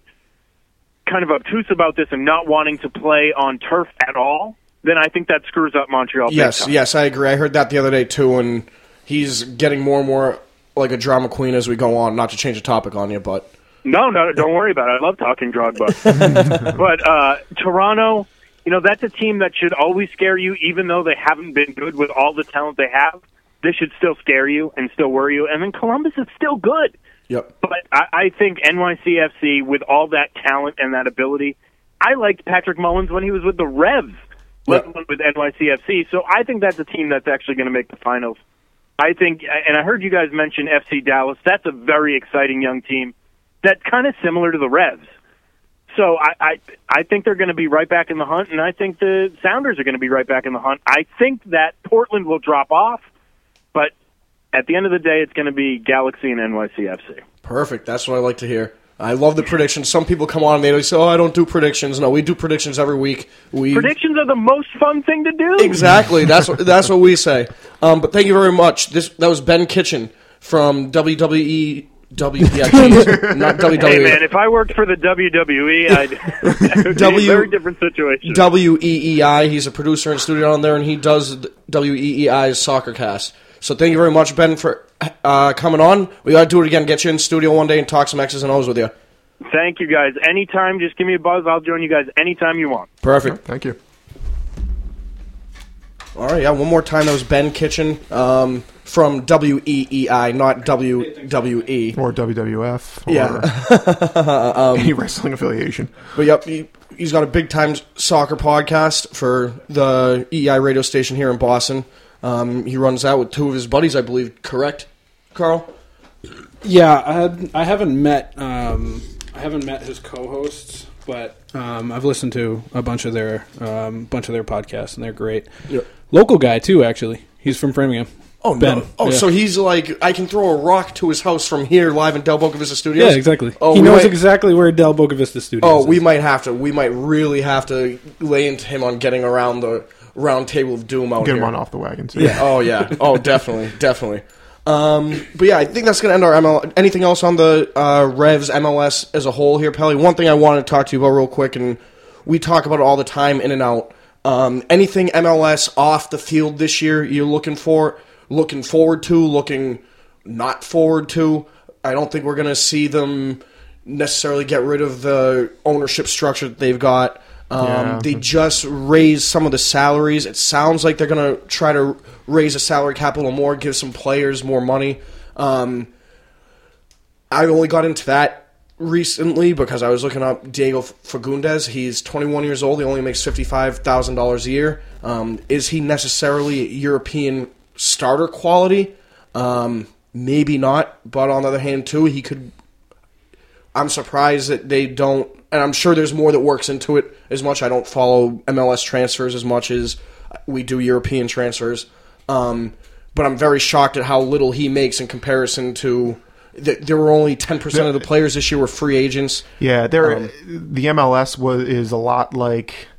kind of obtuse about this and not wanting to play on turf at all, then I think that screws up Montreal.
Yes, yes, I agree. I heard that the other day too, and he's getting more and more like a drama queen as we go on. Not to change the topic on you, but
No, no, don't worry about it. I love talking Drogba. [laughs] but uh, Toronto, you know, that's a team that should always scare you, even though they haven't been good with all the talent they have. This should still scare you and still worry you. And then Columbus is still good.
Yep,
But I, I think NYCFC, with all that talent and that ability, I liked Patrick Mullins when he was with the Revs, alone with NYCFC. So I think that's a team that's actually going to make the finals. I think, and I heard you guys mention FC Dallas. That's a very exciting young team that's kind of similar to the Revs. So I, I, I think they're going to be right back in the hunt, and I think the Sounders are going to be right back in the hunt. I think that Portland will drop off, at the end of the day, it's going to be Galaxy and NYCFC.
perfect. That's what I like to hear. I love the predictions. Some people come on and they say, "Oh, I don't do predictions." No, we do predictions every week. We
Predictions are the most fun thing to do.
exactly. That's what, that's what we say. Um, but thank you very much. This that was Ben Kitchen from WWE. W yeah, [laughs] geez, not WWE.
Hey man, if I worked for the WWE, I'd [laughs] would be
W-
a very different situation.
WEEI. He's a producer and studio on there, and he does WEEI's soccer cast. So thank you very much, Ben, for uh, coming on. We got to do it again. Get you in studio one day and talk some X's and O's with you.
Thank you guys. Anytime, just give me a buzz. I'll join you guys anytime you want.
Perfect.
Thank you.
All right, yeah. One more time. That was Ben Kitchen um, from WEEI, not WWE.
Or WWF. Or
Yeah. [laughs]
any wrestling affiliation.
But yep, he, he's got a big time soccer podcast for the EI radio station here in Boston. Um, he runs out with two of his buddies, I believe. Correct, Carl?
Yeah, I, had, I haven't met um, I haven't met his co-hosts, but um, I've listened to a bunch of their um, bunch of their podcasts, and they're great.
Yeah.
Local guy too, actually. He's from Framingham.
Oh
Ben.
no! Oh,
Yeah.
so he's like I can throw a rock to his house from here, live in Del Boca Vista Studios.
Yeah, exactly.
Oh,
he knows
might,
exactly where Del Boca Vista Studios.
Oh,
is.
we might have to. We might really have to lay into him on getting around the round table of doom out
Get
here.
on off the wagon. too.
Yeah. Oh yeah. [laughs] Oh definitely, definitely. Um, but yeah, I think that's going to end our ML. Anything else on the uh, Revs MLS as a whole here, Pelly? One thing I wanted to talk to you about real quick, and we talk about it all the time, in and out. Um, anything MLS off the field this year you're looking for, looking forward to, looking not forward to? I don't think we're going to see them necessarily get rid of the ownership structure that they've got. Um,
Yeah.
They just raised some of the salaries. It sounds like they're going to try to raise the salary cap a little more, give some players more money. Um, I only got into that recently because I was looking up Diego Fagundez. He's 21 years old. He only makes $55,000 a year. Um, is he necessarily European starter quality? Um, maybe not. But on the other hand, too, he could. I'm surprised that they don't. And I'm sure there's more that works into it as much. I don't follow MLS transfers as much as we do European transfers. Um, but I'm very shocked at how little he makes in comparison to. th- There were only 10% of the players this year were free agents.
Yeah, there.
Um,
the MLS was is a lot like.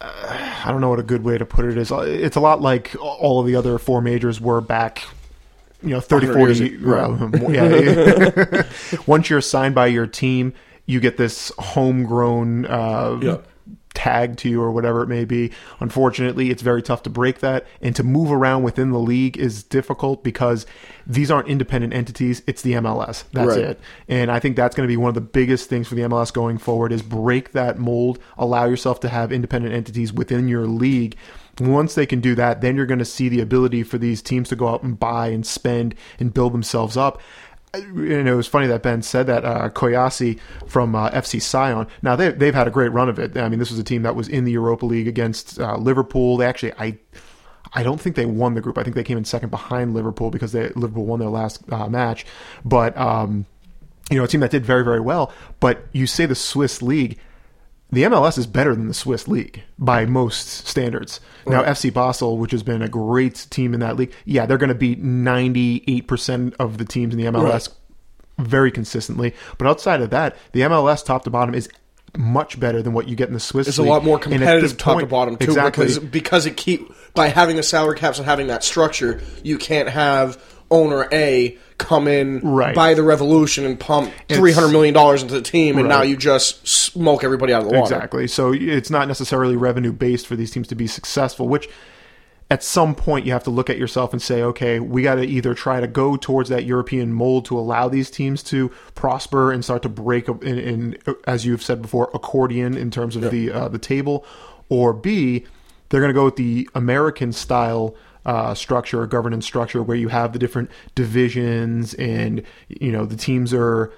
Uh, I don't know what a good way to put it is. It's a lot like all of the other four majors were back. You know, 30, 40
years ago.
well, [laughs] yeah. [laughs] Once you're signed by your team, you get this homegrown uh,
Yeah.
tag to you or whatever it may be. Unfortunately, it's very tough to break that, and to move around within the league is difficult because these aren't independent entities. It's the MLS. That's
Right.
it. And I think that's going to be one of the biggest things for the MLS going forward is break that mold, allow yourself to have independent entities within your league. Once they can do that, then you're going to see the ability for these teams to go out and buy and spend and build themselves up. And it was funny that Ben said that uh, Kouassi from uh, FC Sion. Now they they've had a great run of it. I mean, this was a team that was in the Europa League against uh, Liverpool. They actually I I don't think they won the group. I think they came in second behind Liverpool because they Liverpool won their last uh, match. But um, you know, a team that did very very well. But you say the Swiss league. The MLS is better than the Swiss league by mm. most standards. Now, FC Basel, which has been a great team in that league, yeah, they're going to beat 98% of the teams in the MLS very consistently. But outside of that, the MLS top to bottom is much better than what you get in the Swiss league.
It's a lot more competitive top to bottom too,
exactly.
because because it keep by having the salary caps and having that structure, you can't have owner A come in
Right.
buy the revolution and pump three hundred million dollars into the team, and now you just smoke everybody out of the water.
Exactly. So it's not necessarily revenue based for these teams to be successful, which at some point you have to look at yourself and say, okay, we got to either try to go towards that European mold to allow these teams to prosper and start to break up in, in as you've said before, accordion in terms of the uh, the table, or B, they're going to go with the American style uh, structure, governance structure, where you have the different divisions and you know the teams are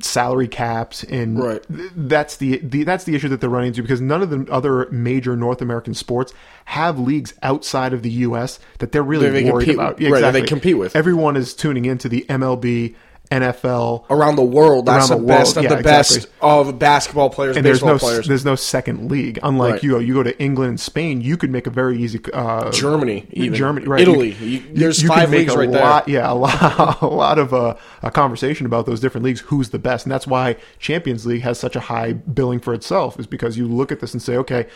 salary caps and
Right.
th- that's the, the that's the issue that they're running into because none of the other major North American sports have leagues outside of the U.S. that they're really
That they
worried
compete-
about.
right, that they compete with.
Everyone is tuning into the MLB, NFL,
Around the world, that's
Around
the,
the world,
best of
yeah,
the best
exactly.
of basketball players,
and there's no
players.
there's no second league. Unlike
Right.
you, go, you go to England and Spain, you could make a very easy uh,
Germany, even.
Germany, right?
Italy. You- there's
could
five leagues right there.
lot, Yeah, a [laughs] lot, a lot of uh, a conversation about those different leagues. Who's the best? And that's why Champions League has such a high billing for itself. Is because you look at this and say, okay,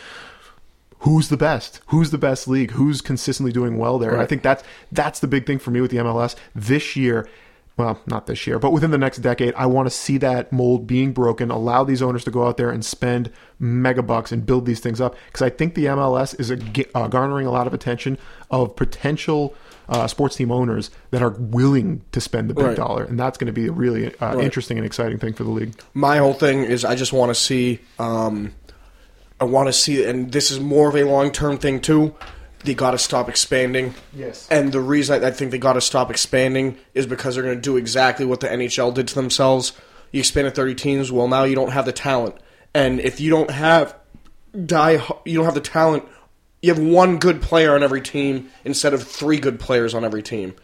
who's the best? Who's the best league? Who's consistently doing well there? And I think that's that's the big thing for me with the MLS this year. Well, not this year, but within the next decade, I want to see that mold being broken. Allow these owners to go out there and spend mega bucks and build these things up. Because I think the MLS is a, uh, garnering a lot of attention of potential uh, sports team owners that are willing to spend the big
Right.
dollar, and that's going to be a really uh,
Right.
interesting and exciting thing for the league.
my whole thing is I just want to see um, I want to see and this is more of a long-term thing too they got to stop expanding
Yes.
and the reason I, I think they got to stop expanding is because they're going to do exactly what the NHL did to themselves you expanded 30 teams well now you don't have the talent and if you don't have die you don't have the talent you have one good player on every team instead of three good players on every team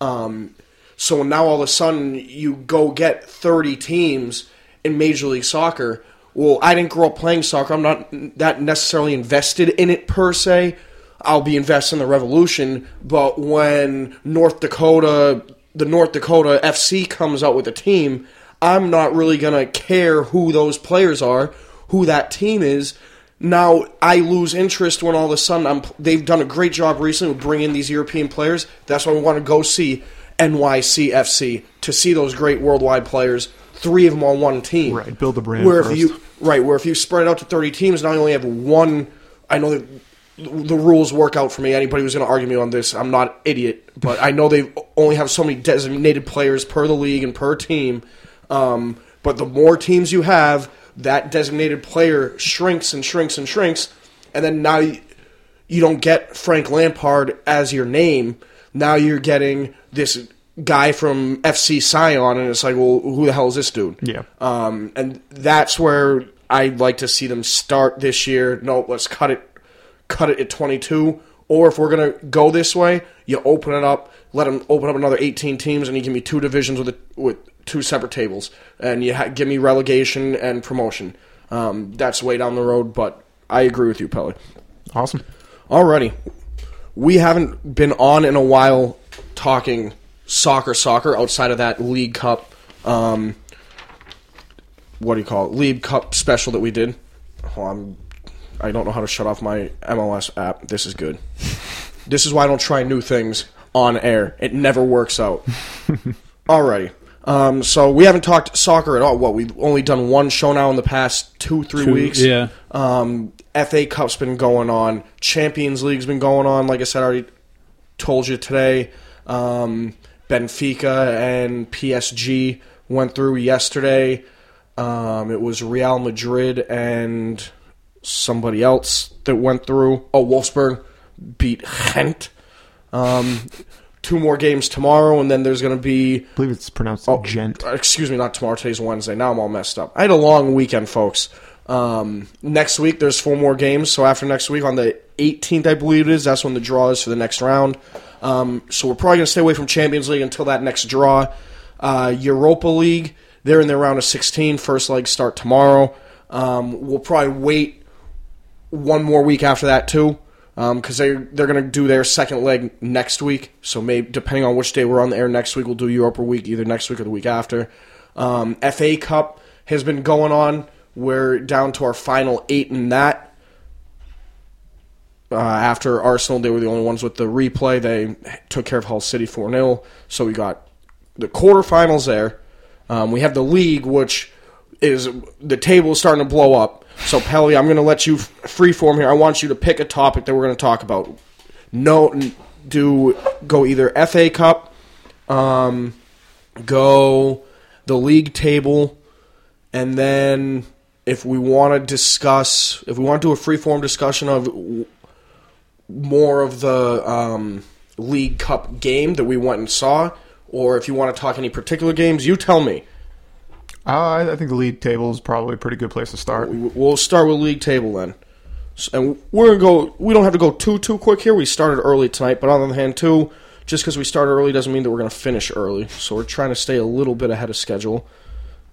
um, so now all of a sudden you go get 30 teams in Major League Soccer. Well, I didn't grow up playing soccer. I'm not that necessarily invested in it per se. I'll be invested in the revolution, but when North Dakota, the North Dakota FC comes out with a team, I'm not really going to care who those players are, who that team is. Now I lose interest when all of a sudden I'm. They've done a great job recently with bringing in these European players. That's why we want to go see NYCFC to see those great worldwide players. Three of them on one team.
Right, build the brand
Where if
first.
you right where if you spread it out to thirty teams, now you only have one. I know that the rules work out for me. Anybody who's going to argue me on this, I'm not an idiot, but I know they only have so many designated players per the league and per team. Um, but the more teams you have, that designated player shrinks and shrinks and shrinks, and then now you, you don't get Frank Lampard as your name. Now you're getting this guy from FC Sion, and it's like, well, who the hell is this dude?
Yeah.
Um, and that's where I'd like to see them start this year. No, let's cut it, cut it at 22. Or if we're gonna go this way, you open it up, let them open up another 18 teams, and you give me two divisions with a, with two separate tables, and you ha- give me relegation and promotion. Um, that's way down the road, but I agree with you, Pelly.
Awesome.
Alrighty. We haven't been on in a while talking soccer, soccer outside of that League Cup. Um, what do you call it? League Cup special that we did. Oh, I'm, I don't know how to shut off my MLS app. This is good. this is why I don't try new things on air. It never works out. [laughs] Alrighty. Um, so we haven't talked soccer at all. What we've only done one show now in the past two, three
Two-
weeks.
yeah.
Um, FA Cup's been going on. Champions League's been going on. Like I said, I already told you today. Um, Benfica and PSG went through yesterday. Um, it was Real Madrid and somebody else that went through. Oh, Wolfsburg beat Gent. Um, two more games tomorrow, and then there's going to be
I believe it's pronounced oh, gent.
excuse me, not tomorrow. Today's Wednesday. Now I'm all messed up. I had a long weekend, folks. Um, next week there's four more games. So after next week, on the 18th, I believe it is, that's when the draw is for the next round. Um, so we're probably gonna stay away from Champions League until that next draw. Uh, Europa League, they're in their round of 16. First leg start tomorrow. Um, we'll probably wait one more week after that too, because they they're gonna do their second leg next week. So maybe depending on which day we're on the air next week, we'll do Europa week either next week or the week after. Um, FA Cup has been going on. We're down to our final eight in that. Uh, after Arsenal, they were the only ones with the replay. They took care of Hull City 4 0. So we got the quarterfinals there. Um, we have the league, which is the table is starting to blow up. So, Pelly, I'm going to let you freeform here. I want you to pick a topic that we're going to talk about. No, do go either FA Cup, um, go the league table, and then if we want to discuss, if we want to do a freeform discussion of more of the um, League Cup game that we went and saw, or if you want to talk any particular games, you tell me.
Uh, I think the league table is probably a pretty good place to start.
We'll start with league table then. And we're gonna go. We don't have to go too too quick here. We started early tonight, but on the other hand, too, just because we started early doesn't mean that we're gonna finish early. So we're trying to stay a little bit ahead of schedule.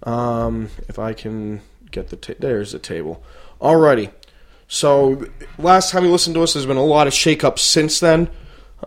Um, if I can get the ta- there's the table. Alrighty. So last time you listened to us, there's been a lot of shakeups since then.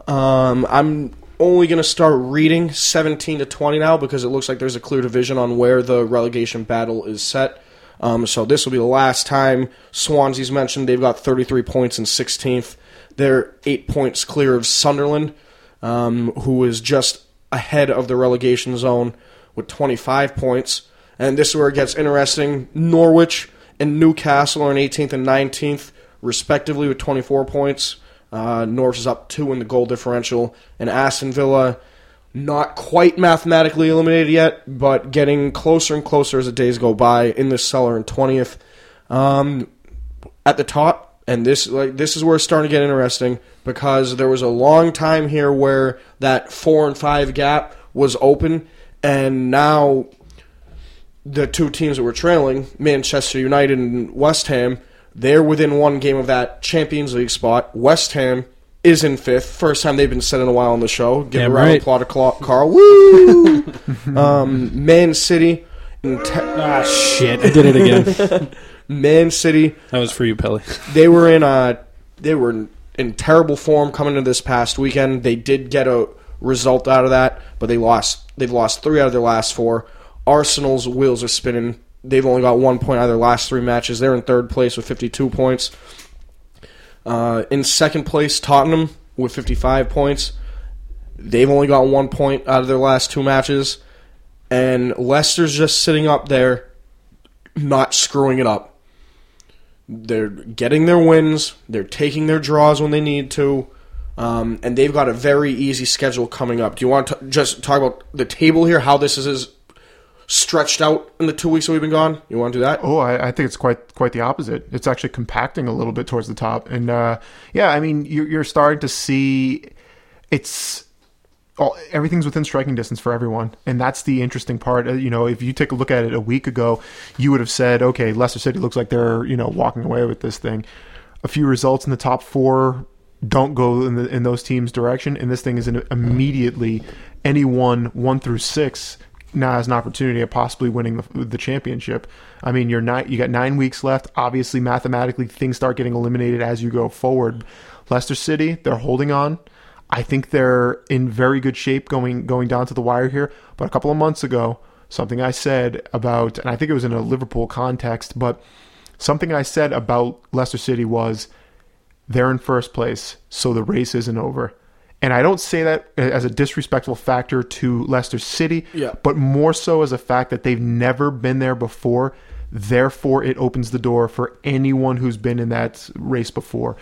Um, I'm only going to start reading 17 to 20 now because it looks like there's a clear division on where the relegation battle is set. Um, so this will be the last time Swansea's mentioned. They've got 33 points in 16th. They're eight points clear of Sunderland, um, who is just ahead of the relegation zone with 25 points. And this is where it gets interesting. Norwich and Newcastle are in 18th and 19th, respectively, with 24 points. Uh, Norwich is up two in the goal differential, and Aston Villa not quite mathematically eliminated yet, but getting closer and closer as the days go by in the cellar in 20th. Um, at the top, and this like this is where it's starting to get interesting because there was a long time here where that four and five gap was open, and now the two teams that were trailing, Manchester United and West Ham, they're within one game of that Champions League spot. West Ham is in fifth. First time they've been said in a while on the show. Give
Damn
a round
right.
of applause to Cla- Carl. Woo! [laughs] um, Man City. te-
Ah, shit! I did it again. [laughs]
Man City.
that was for you, Pelly.
They were in uh they were in, in terrible form coming into this past weekend. They did get a result out of that, but they lost. They've lost three out of their last four. Arsenal's wheels are spinning. They've only got one point out of their last three matches. They're in third place with 52 points. Uh, in second place, Tottenham with 55 points. They've only got one point out of their last two matches. And Leicester's just sitting up there, not screwing it up. They're getting their wins. They're taking their draws when they need to. Um, and they've got a very easy schedule coming up. Do you want to just talk about the table here? How this is, is stretched out in the two weeks that we've been gone? You want to do that?
Oh, I, I think it's quite quite the opposite. It's actually compacting a little bit towards the top, and uh, yeah, I mean you're, you're starting to see it's all, everything's within striking distance for everyone, and that's the interesting part. Uh, You know, if you take a look at it a week ago, you would have said, okay, Leicester City looks like they're you know walking away with this thing. A few results in the top four don't go in, the, in those teams' direction, and this thing is in, immediately anyone one through six now has an opportunity of possibly winning the, the championship. I mean, you're not you got nine weeks left. Obviously, mathematically, things start getting eliminated as you go forward. Leicester City, they're holding on. I think they're in very good shape going going down to the wire here. But a couple of months ago, something I said about, and I think it was in a Liverpool context, but something I said about Leicester City was they're in first place, so the race isn't over. And I don't say that as a disrespectful factor to Leicester City,
Yeah.
but more so as a fact that they've never been there before. Therefore, it opens the door for anyone who's been in that race before.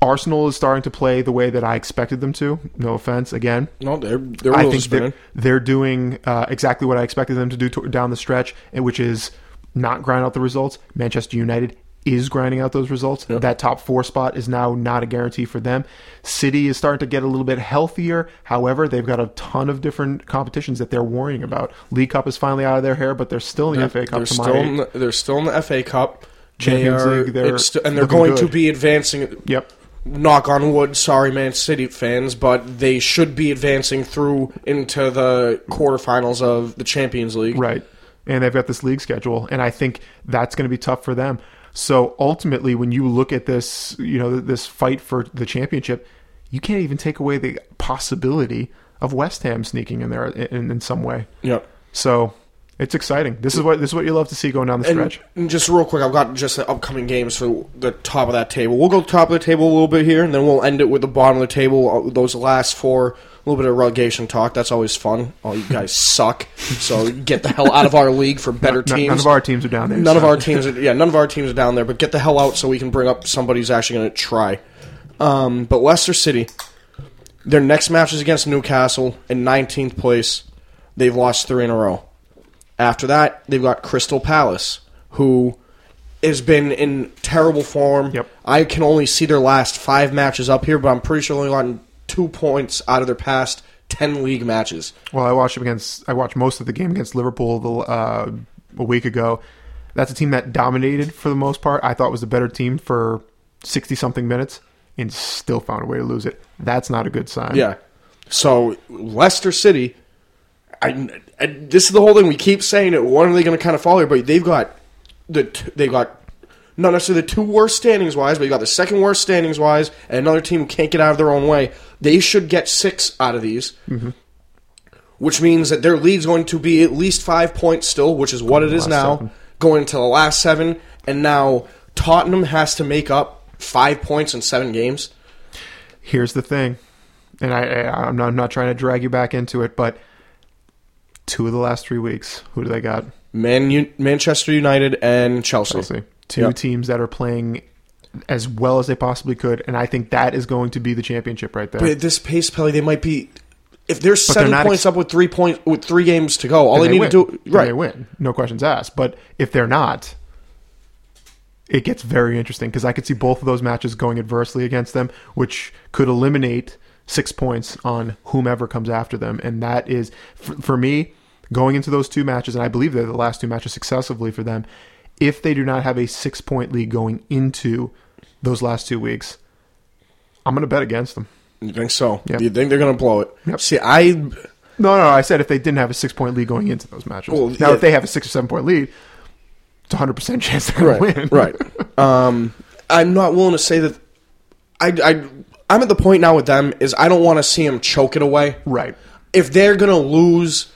Arsenal is starting to play the way that I expected them to. No offense, again.
No, they're they're
I think they're, they're doing uh, exactly what I expected them to do to, down the stretch, which is not grind out the results. Manchester United is grinding out those results. That top four spot is now not a guarantee for them. City is starting to get a little bit healthier. However, they've got a ton of different competitions that they're worrying about. League Cup is finally out of their hair, but they're still in the FA Cup.
They're still, in the, they're still in the FA Cup.
Champions
they are,
League, they're
st- and they're going to be advancing.
Yep.
Knock on wood. Sorry, Man City fans, but they should be advancing through into the quarterfinals of the Champions League.
Right. And they've got this league schedule, and I think that's going to be tough for them. So ultimately, when you look at this, you know, this fight for the championship, you can't even take away the possibility of West Ham sneaking in there in, in some way.
Yep.
So it's exciting. This is what this is what you love to see going down the stretch.
and just real quick, I've got just the upcoming games for the top of that table. We'll go top of the table a little bit here, and then we'll end it with the bottom of the table. uh, Those last four, little bit of relegation talk. That's always fun. Oh, you guys [laughs] suck. So get the hell out of our league for better
None-
teams.
none of our teams are down there,
None of our teams. Are, yeah, none of our teams are down there. But get the hell out so we can bring up somebody who's actually going to try. Um, but Leicester City, their next match is against Newcastle in 19th place. They've lost three in a row. After that, they've got Crystal Palace, who has been in terrible form.
Yep.
I can only see their last five matches up here, but I'm pretty sure only gotten two points out of their past ten league matches.
Well, I watched them against. I watched most of the game against Liverpool the, uh, a week ago. That's a team that dominated for the most part. I thought was a better team for sixty something minutes, and still found a way to lose it. That's not a good sign.
Yeah. So Leicester City, I, I this is the whole thing. We keep saying it. When are they going to kind of fall here? But they've got the they've got not necessarily the two worst standings wise, but you got the second worst standings wise, and another team who can't get out of their own way. They should get six out of these. Mm-hmm. Which means that their lead's going to be at least five points still, which is what it is now,
seven.
going into the last seven. And now Tottenham has to make up five points in seven games.
Here's the thing, and I, I I'm not, I'm not trying to drag you back into it, but two of the last three weeks, who do they got?
Man, U- Manchester United and Chelsea.
Chelsea. Two
Yep.
teams that are playing as well as they possibly could, and I think that is going to be the championship right there.
But at this pace, Pelly, they might be. If they're
they're
seven points
ex-
up with three points with three games to go, all
Then
they, need
win.
to do
Then
right.
they win, no questions asked. But if they're not, it gets very interesting because I could see both of those matches going adversely against them, which could eliminate six points on whomever comes after them, and that is for, for me going into those two matches, and I believe they're the last two matches successively for them. If they do not have a six point lead going into those last two weeks, I'm going to bet against them.
You think so?
Yep.
Do you think they're going to blow it?
Yep.
See, I
No, no, I said if they didn't have a six point lead going into those matches.
Well,
now,
yeah.
if they have a six or seven point lead, it's a hundred percent chance they're going
right,
to win.
right. [laughs] Um, I'm not willing to say that. I, I, I'm at the point now with them is I don't want to see them choke it away.
right.
If they're going to lose,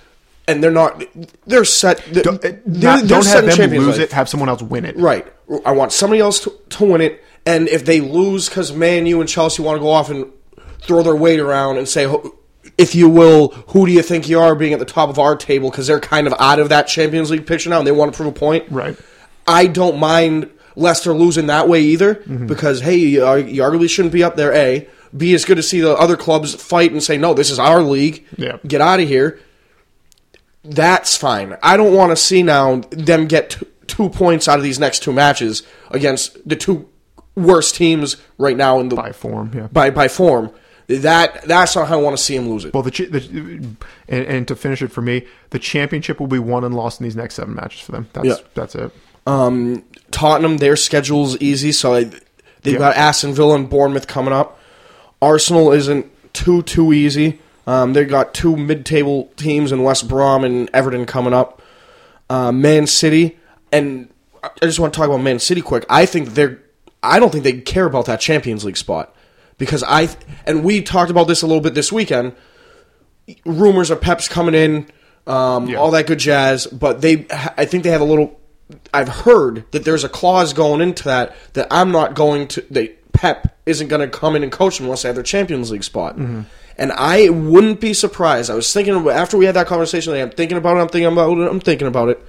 and they're not, they're set. They're,
Don't, eh,
they're,
not-
they're
don't
set
have them lose
League.
it. Have someone else win it.
Right. I want somebody else to, to win it. And if they lose because Man U and Chelsea want to go off and throw their weight around and say, if you will, who do you think you are being at the top of our table because they're kind of out of that Champions League picture now and they want to prove a point.
Right.
I don't mind Leicester losing that way either mm-hmm. because, hey, you, you arguably shouldn't be up there, A. B, it's good to see the other clubs fight and say, no, this is our league.
Yeah.
Get out of here that's fine. I don't want to see now them get t- two points out of these next two matches against the two worst teams right now in the
by form. Yeah.
by by form. That that's not how I want to see him lose it.
Well, the, ch- the and, and to finish it for me, the championship will be won and lost in these next seven matches for them. That's
Yeah.
that's it.
Um, Tottenham, their schedule's easy, so I, they've
Yeah.
got Aston Villa and Bournemouth coming up. Arsenal isn't too too easy. Um, they've got two mid-table teams in West Brom and Everton coming up. Uh, Man City, and I just want to talk about Man City quick. I think they're. I don't think they care about that Champions League spot because I and we talked about this a little bit this weekend. Rumors of Pep's coming in, um, all that good jazz, but they. I think they have a little. I've heard that there's a clause going into that that I'm not going to. They Pep isn't going to come in and coach them unless they have their Champions League spot. And I wouldn't be surprised. I was thinking after we had that conversation. today, I'm thinking about it. I'm thinking about it. I'm thinking about it.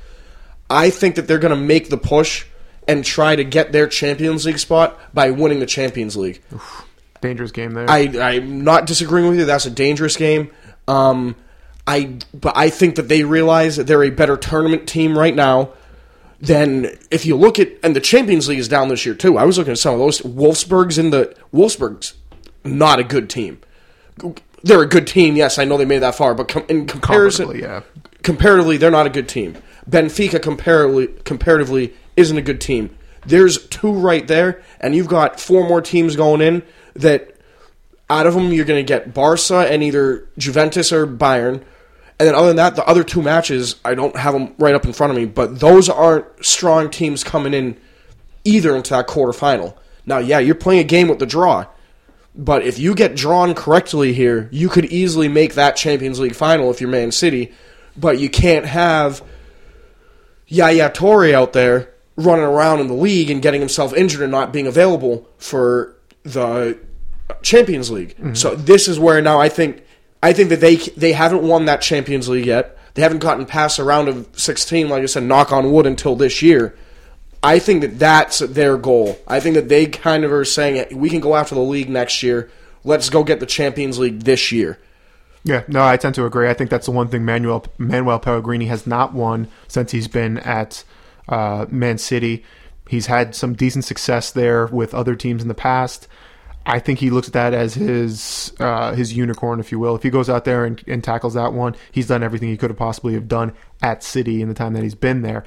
I think that they're going to make the push and try to get their Champions League spot by winning the Champions League.
Dangerous game there.
I, I'm not disagreeing with you. That's a dangerous game. Um, I but I think that they realize that they're a better tournament team right now than if you look at and the Champions League is down this year too. I was looking at some of those Wolfsburg's in the Wolfsburg's not a good team. They're a good team, yes. I know they made that far, but com- in comparison,
Comparatively, yeah.
comparatively, they're not a good team. Benfica comparatively, comparatively isn't a good team. There's two right there, and you've got four more teams going in that out of them you're going to get Barca and either Juventus or Bayern. And then other than that, the other two matches, I don't have them right up in front of me, but those aren't strong teams coming in either into that quarterfinal. Now, yeah, you're playing a game with the draw. But if you get drawn correctly here, you could easily make that Champions League final if you're Man City. But you can't have Yaya Touré out there running around in the league and getting himself injured and not being available for the Champions League. Mm-hmm. So this is where now I think I think that they they haven't won that Champions League yet. They haven't gotten past a round of 16, like I said, knock on wood until this year. I think that that's their goal. I think that they kind of are saying we can go after the league next year. Let's go get the Champions League this year.
Yeah, no, I tend to agree. I think that's the one thing Manuel Manuel Pellegrini has not won since he's been at uh, Man City. He's had some decent success there with other teams in the past. I think he looks at that as his uh, his unicorn, if you will. If he goes out there and, and tackles that one, he's done everything he could have possibly have done at City in the time that he's been there.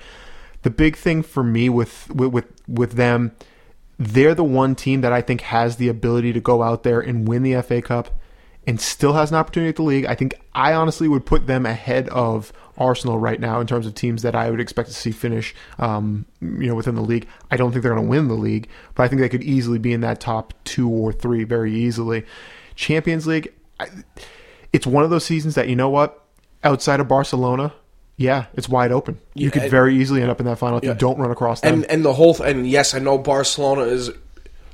The big thing for me with with with, them, they're the one team that I think has the ability to go out there and win the FA Cup and still has an opportunity at the league. I think I honestly would put them ahead of Arsenal right now in terms of teams that I would expect to see finish, um, you know, within the league. I don't think they're going to win the league, but I think they could easily be in that top two or three very easily. Champions League, I, it's one of those seasons that you know what, outside of Barcelona. Yeah, it's wide open. You
Yeah,
could very easily end up in that final if
Yeah.
you don't run across them.
And and the whole th- and yes, I know Barcelona is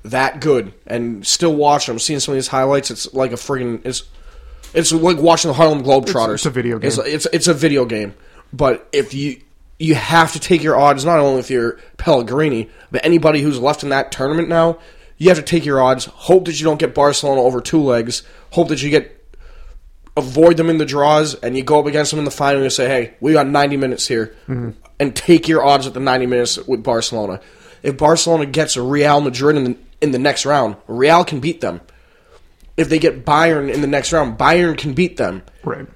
that good, and still watching. I'm seeing some of these highlights. It's like a friggin' it's it's like watching the Harlem Globetrotters.
It's- it's a video
It's,
game.
it's it's a video game. But if you you have to take your odds, not only if you're Pellegrini, but anybody who's left in that tournament now. You have to take your odds. Hope that you don't get Barcelona over two legs. Hope that you get avoid them in the draws, and you go up against them in the final and you say, hey, we got 90 minutes here, mm-hmm. and take your odds at the 90 minutes with Barcelona. If Barcelona gets a Real Madrid in the, in the next round, Real can beat them. If they get Bayern in the next round, Bayern can beat them.
right.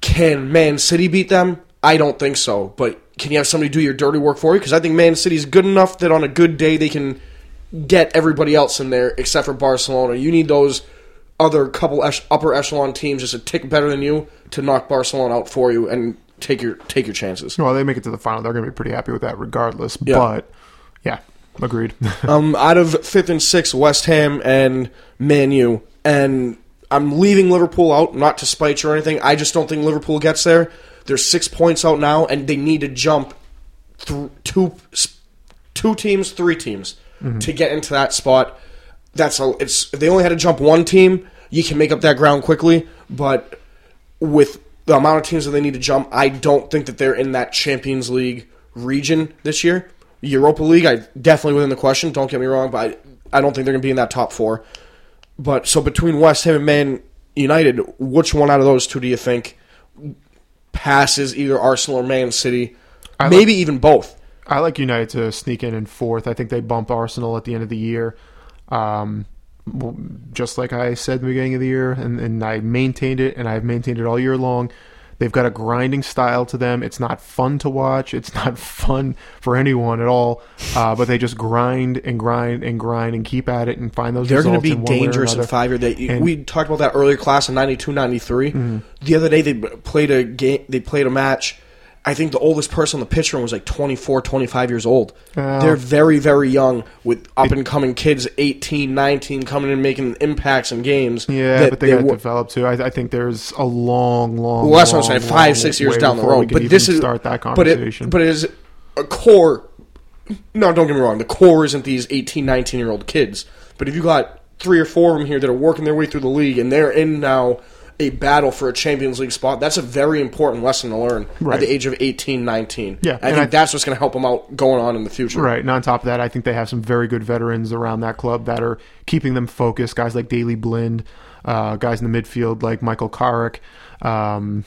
Can Man City beat them? I don't think so. But can you have somebody do your dirty work for you? Because I think Man City's good enough that on a good day they can get everybody else in there except for Barcelona. You need those other couple upper echelon teams just a tick better than you to knock Barcelona out for you and take your take your chances.
Well, they make it to the final. They're going to be pretty happy with that regardless.
Yeah.
But, yeah, agreed. [laughs]
um, out of fifth and sixth, West Ham and Man U, and I'm leaving Liverpool out, not to spite you or anything. I just don't think Liverpool gets there. They're six points out now, and they need to jump th- two, two teams, three teams to get into that spot. That's a, it's. If they only had to jump one team, you can make up that ground quickly. But with the amount of teams that they need to jump, I don't think that they're in that Champions League region this year. Europa League, I definitely within the question. Don't get me wrong, but I, I don't think they're going to be in that top four. But so between West Ham and Man United, which one out of those two do you think passes either Arsenal or Man City,
I
maybe
like-
even both.
I like United to sneak in in fourth. I think they bump Arsenal at the end of the year. Um, just like I said in the beginning of the year, and, and I maintained it, and I've maintained it all year long. They've got a grinding style to them. It's not fun to watch. It's [laughs] not fun for anyone at all. Uh, but they just grind and grind and grind and keep at it and find those.
They're
going to
be
in one way or
dangerous in five year. They,
Mm-hmm.
we talked about that earlier class in 92, 93. The other day they played a game. They played a match. I think the oldest person on the pitch room was like 24, 25 years old. They're very, very young with up and coming kids, 18, 19, coming in making impacts in games.
Yeah,
that
but they, got to
wo-
develop too. I, I think there's a long, long.
Well, that's what I'm saying. Five,
long
six years down the road.
can
But this is
start that
but it-
conversation.
But it, is a core. No, don't get me wrong. The core isn't these 18, 19 year old kids. But if you got three or four of them here that are working their way through the league and they're in now a battle for a Champions League spot, that's a very important lesson to learn
Right.
at the age of 18, 19.
Yeah,
I
and
think
I-
that's what's going to help them out going on in the future.
Right, and on top of that, I think they have some very good veterans around that club that are keeping them focused. Guys like Daley Blind, uh, guys in the midfield like Michael Carrick. Um,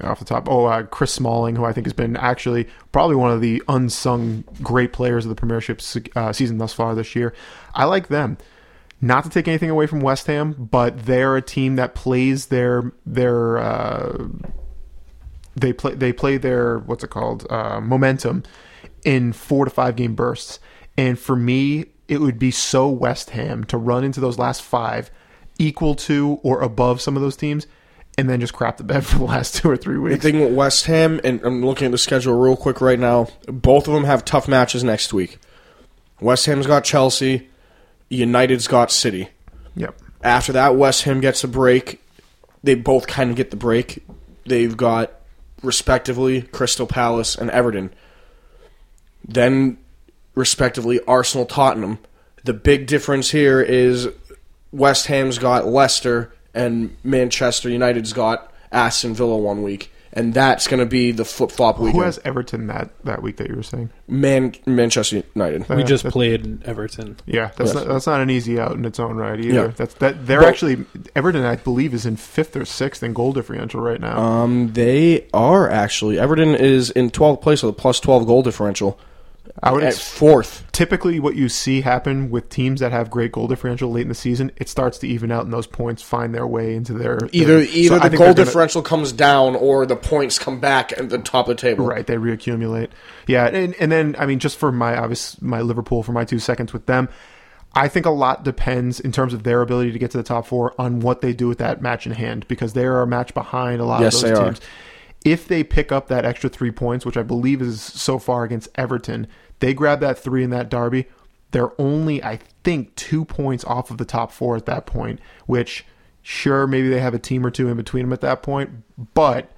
off the top, oh, uh, Chris Smalling, who I think has been actually probably one of the unsung great players of the Premiership uh, season thus far this year. I like them. Not to take anything away from West Ham, but they're a team that plays their their uh, they play they play their what's it called uh, momentum in four to five game bursts. And for me, it would be so West Ham to run into those last five, equal to or above some of those teams, and then just crap the bed [laughs] for the last two or three
The
weeks.
thing with West Ham, and I'm looking at the schedule real quick right now, both of them have tough matches next week. West Ham's got Chelsea, United's got City.
Yep.
After that, West Ham gets a break. They both kind of get the break. They've got, respectively, Crystal Palace and Everton. Then, respectively, Arsenal, Tottenham. The big difference here is West Ham's got Leicester and Manchester United's got Aston Villa one week. And that's going to be the flip flop weekend.
Who has Everton that, that week that you were saying?
Man, Manchester United.
We
Uh,
just
that-
played Everton.
Yeah, that's
Yes.
not, that's not an easy out in its own right either.
Yeah.
That's that they're
But-
actually Everton, I believe, is in fifth or sixth in goal differential right now.
Um, they are actually. Everton is in 12th place with a plus 12 goal differential.
I would
at
ex-
fourth.
typically what you see happen with teams that have great goal differential late in the season, it starts to even out, and those points find their way into their
Either
their-
either
so
the goal
they're gonna-
differential comes down or the points come back at the top of the table.
Right, they reaccumulate. Yeah, and and then I mean, just for my obvious my Liverpool for my two seconds with them, I think a lot depends in terms of their ability to get to the top four on what they do with that match in hand because they are a match behind a lot
Yes,
of
they
those
are.
If they pick up that extra three points, which I believe is so far against Everton, they grab that three in that derby. They're only, I think, two points off of the top four at that point. Which, sure, maybe they have a team or two in between them at that point, but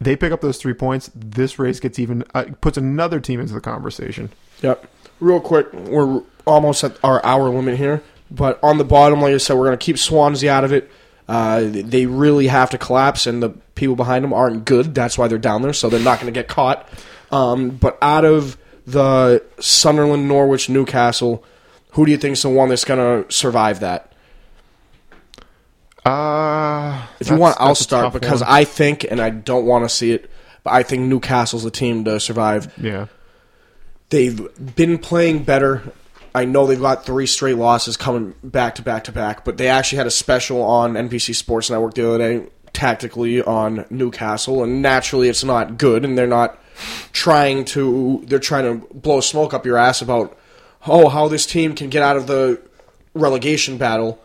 they pick up those three points, this race gets even uh, puts another team into the conversation.
Yep. Real quick, we're almost at our hour limit here, but on the bottom, like I said, we're going to keep Swansea out of it. Uh, they really have to collapse, and the people behind them aren't good. That's why they're down there, so they're not going to get caught. Um, but out of the Sunderland, Norwich, Newcastle, who do you think is the one that's going to survive that?
Uh,
If you want, I'll start because I think, and I don't want to see it, but I think Newcastle's the team to survive.
yeah,
They've been playing better. I know they've got three straight losses coming back to back to back, but they actually had a special on NBC Sports Network the other day, tactically on Newcastle, and naturally it's not good, and they're not trying to. They're trying to blow smoke up your ass about oh how this team can get out of the relegation battle.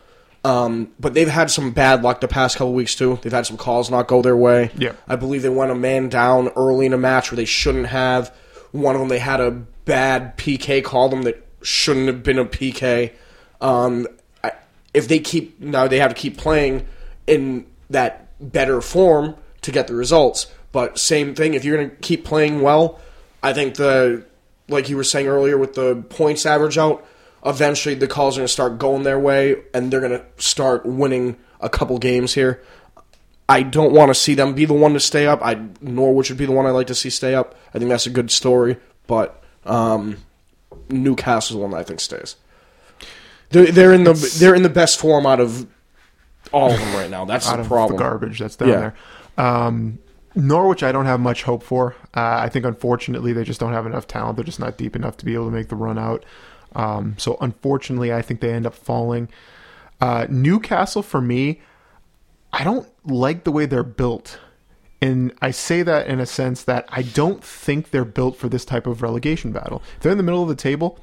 Um, but they've had some bad luck the past couple weeks too. They've had some calls not go their way.
Yeah.
I believe they went a man down early in a match where they shouldn't have. One of them they had a bad PK call them that shouldn't have been a PK. Um, I, if they keep now they have to keep playing in that better form to get the results. But same thing, if you're going to keep playing well, I think the like you were saying earlier with the points average out, eventually the calls are going to start going their way, and they're going to start winning a couple games here. I don't want to see them be the one to stay up. I Norwich would be the one I'd like to see stay up. I think that's a good story, but um, Newcastle's the one I think stays. They're, they're in the they're in the best form out of all of them right now. That's the problem.
the garbage that's down
Yeah.
there. Um, Norwich, I don't have much hope for. Uh, I think, unfortunately, they just don't have enough talent. They're just not deep enough to be able to make the run out. Um, so, unfortunately, I think they end up falling. Uh, Newcastle, for me, I don't like the way they're built. And I say that in a sense that I don't think they're built for this type of relegation battle. If they're in the middle of the table,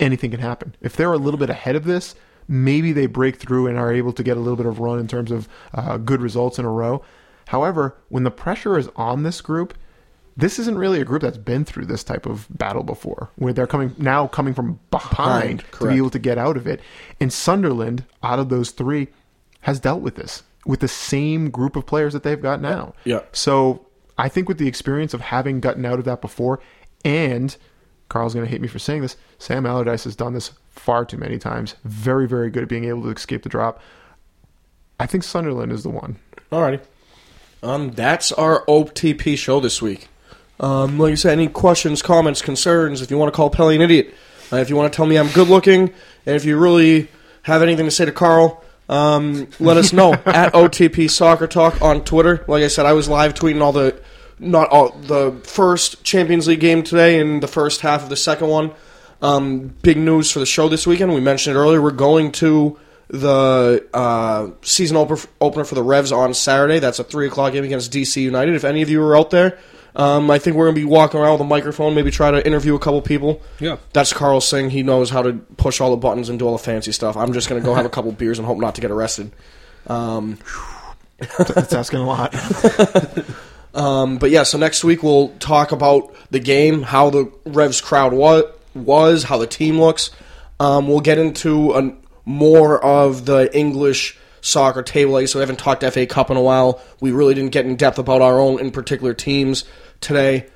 anything can happen. If they're a little bit ahead of this, maybe they break through and are able to get a little bit of run in terms of uh, good results in a row. However, when the pressure is on this group, this isn't really a group that's been through this type of battle before, where they're coming now coming from behind,
Behind,
to be able to get out of it. And Sunderland, out of those three, has dealt with this with the same group of players that they've got now.
Yeah.
So I think with the experience of having gotten out of that before, and Carl's going to hate me for saying this, Sam Allardyce has done this far too many times. Very, very good at being able to escape the drop. I think Sunderland is the one.
Alrighty. Um, that's our OTP show this week. Um, like I said, any questions, comments, concerns, if you want to call Pelly an idiot, uh, if you want to tell me I'm good looking, and if you really have anything to say to Carl, um, let us know [laughs] at OTP Soccer Talk on Twitter. Like I said, I was live tweeting all the not all the first Champions League game today and the first half of the second one. Um, big news for the show this weekend. We mentioned it earlier. We're going to the uh, season opener, opener for the Revs on Saturday. That's a three o'clock game against DC United. If any of you are out there, um, I think we're going to be walking around with a microphone, maybe try to interview a couple people.
Yeah.
That's Carl saying he knows how to push all the buttons and do all the fancy stuff. I'm just going to go have a couple beers and hope not to get arrested. Um,
That's asking a lot. [laughs]
um, but yeah, so next week we'll talk about the game, how the Revs crowd wa- was, how the team looks. Um, we'll get into a, more of the English soccer table. Like, so we haven't talked FA Cup in a while. We really didn't get in depth about our own in particular teams today.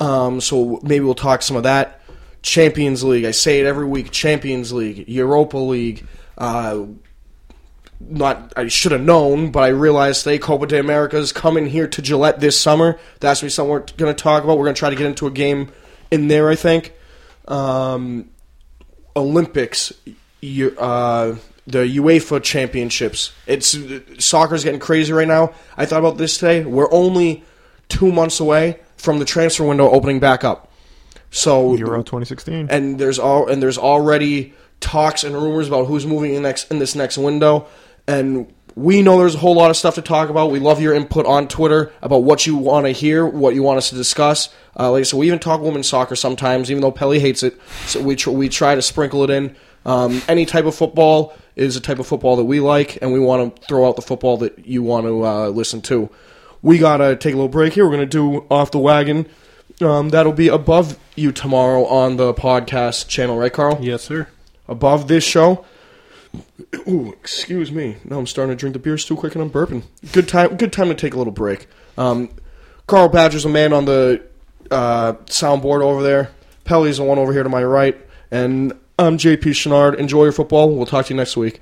Um, so maybe we'll talk some of that. Champions League. I say it every week. Champions League, Europa League. Uh, not I should have known, but I realized today Copa de America is coming here to Gillette this summer. That's gonna be something we're going to talk about. We're going to try to get into a game in there. I think um, Olympics, you, uh, the UEFA Championships. It's soccer's getting crazy right now. I thought about this today. We're only two months away from the transfer window opening back up. So
Euro 2016.
and there's all and there's already talks and rumors about who's moving in next in this next window and we know there's a whole lot of stuff to talk about. We love your input on Twitter about what you want to hear, what you want us to discuss. Uh, like so, we even talk women's soccer sometimes, even though Pelly hates it. So we tr- we try to sprinkle it in. Um, any type of football is a type of football that we like, and we want to throw out the football that you want to uh, listen to. We gotta take a little break here. We're gonna do off the wagon. Um, that'll be above you tomorrow on the podcast channel, right, Carl?
Yes, sir.
Above this show. Ooh, excuse me. Now I'm starting to drink the beers too quick and I'm burping. Good time. Good time to take a little break. Um, Carl Badger's a man on the uh, soundboard over there. Pelly's the one over here to my right, and I'm JP Chenard. Enjoy your football. We'll talk to you next week.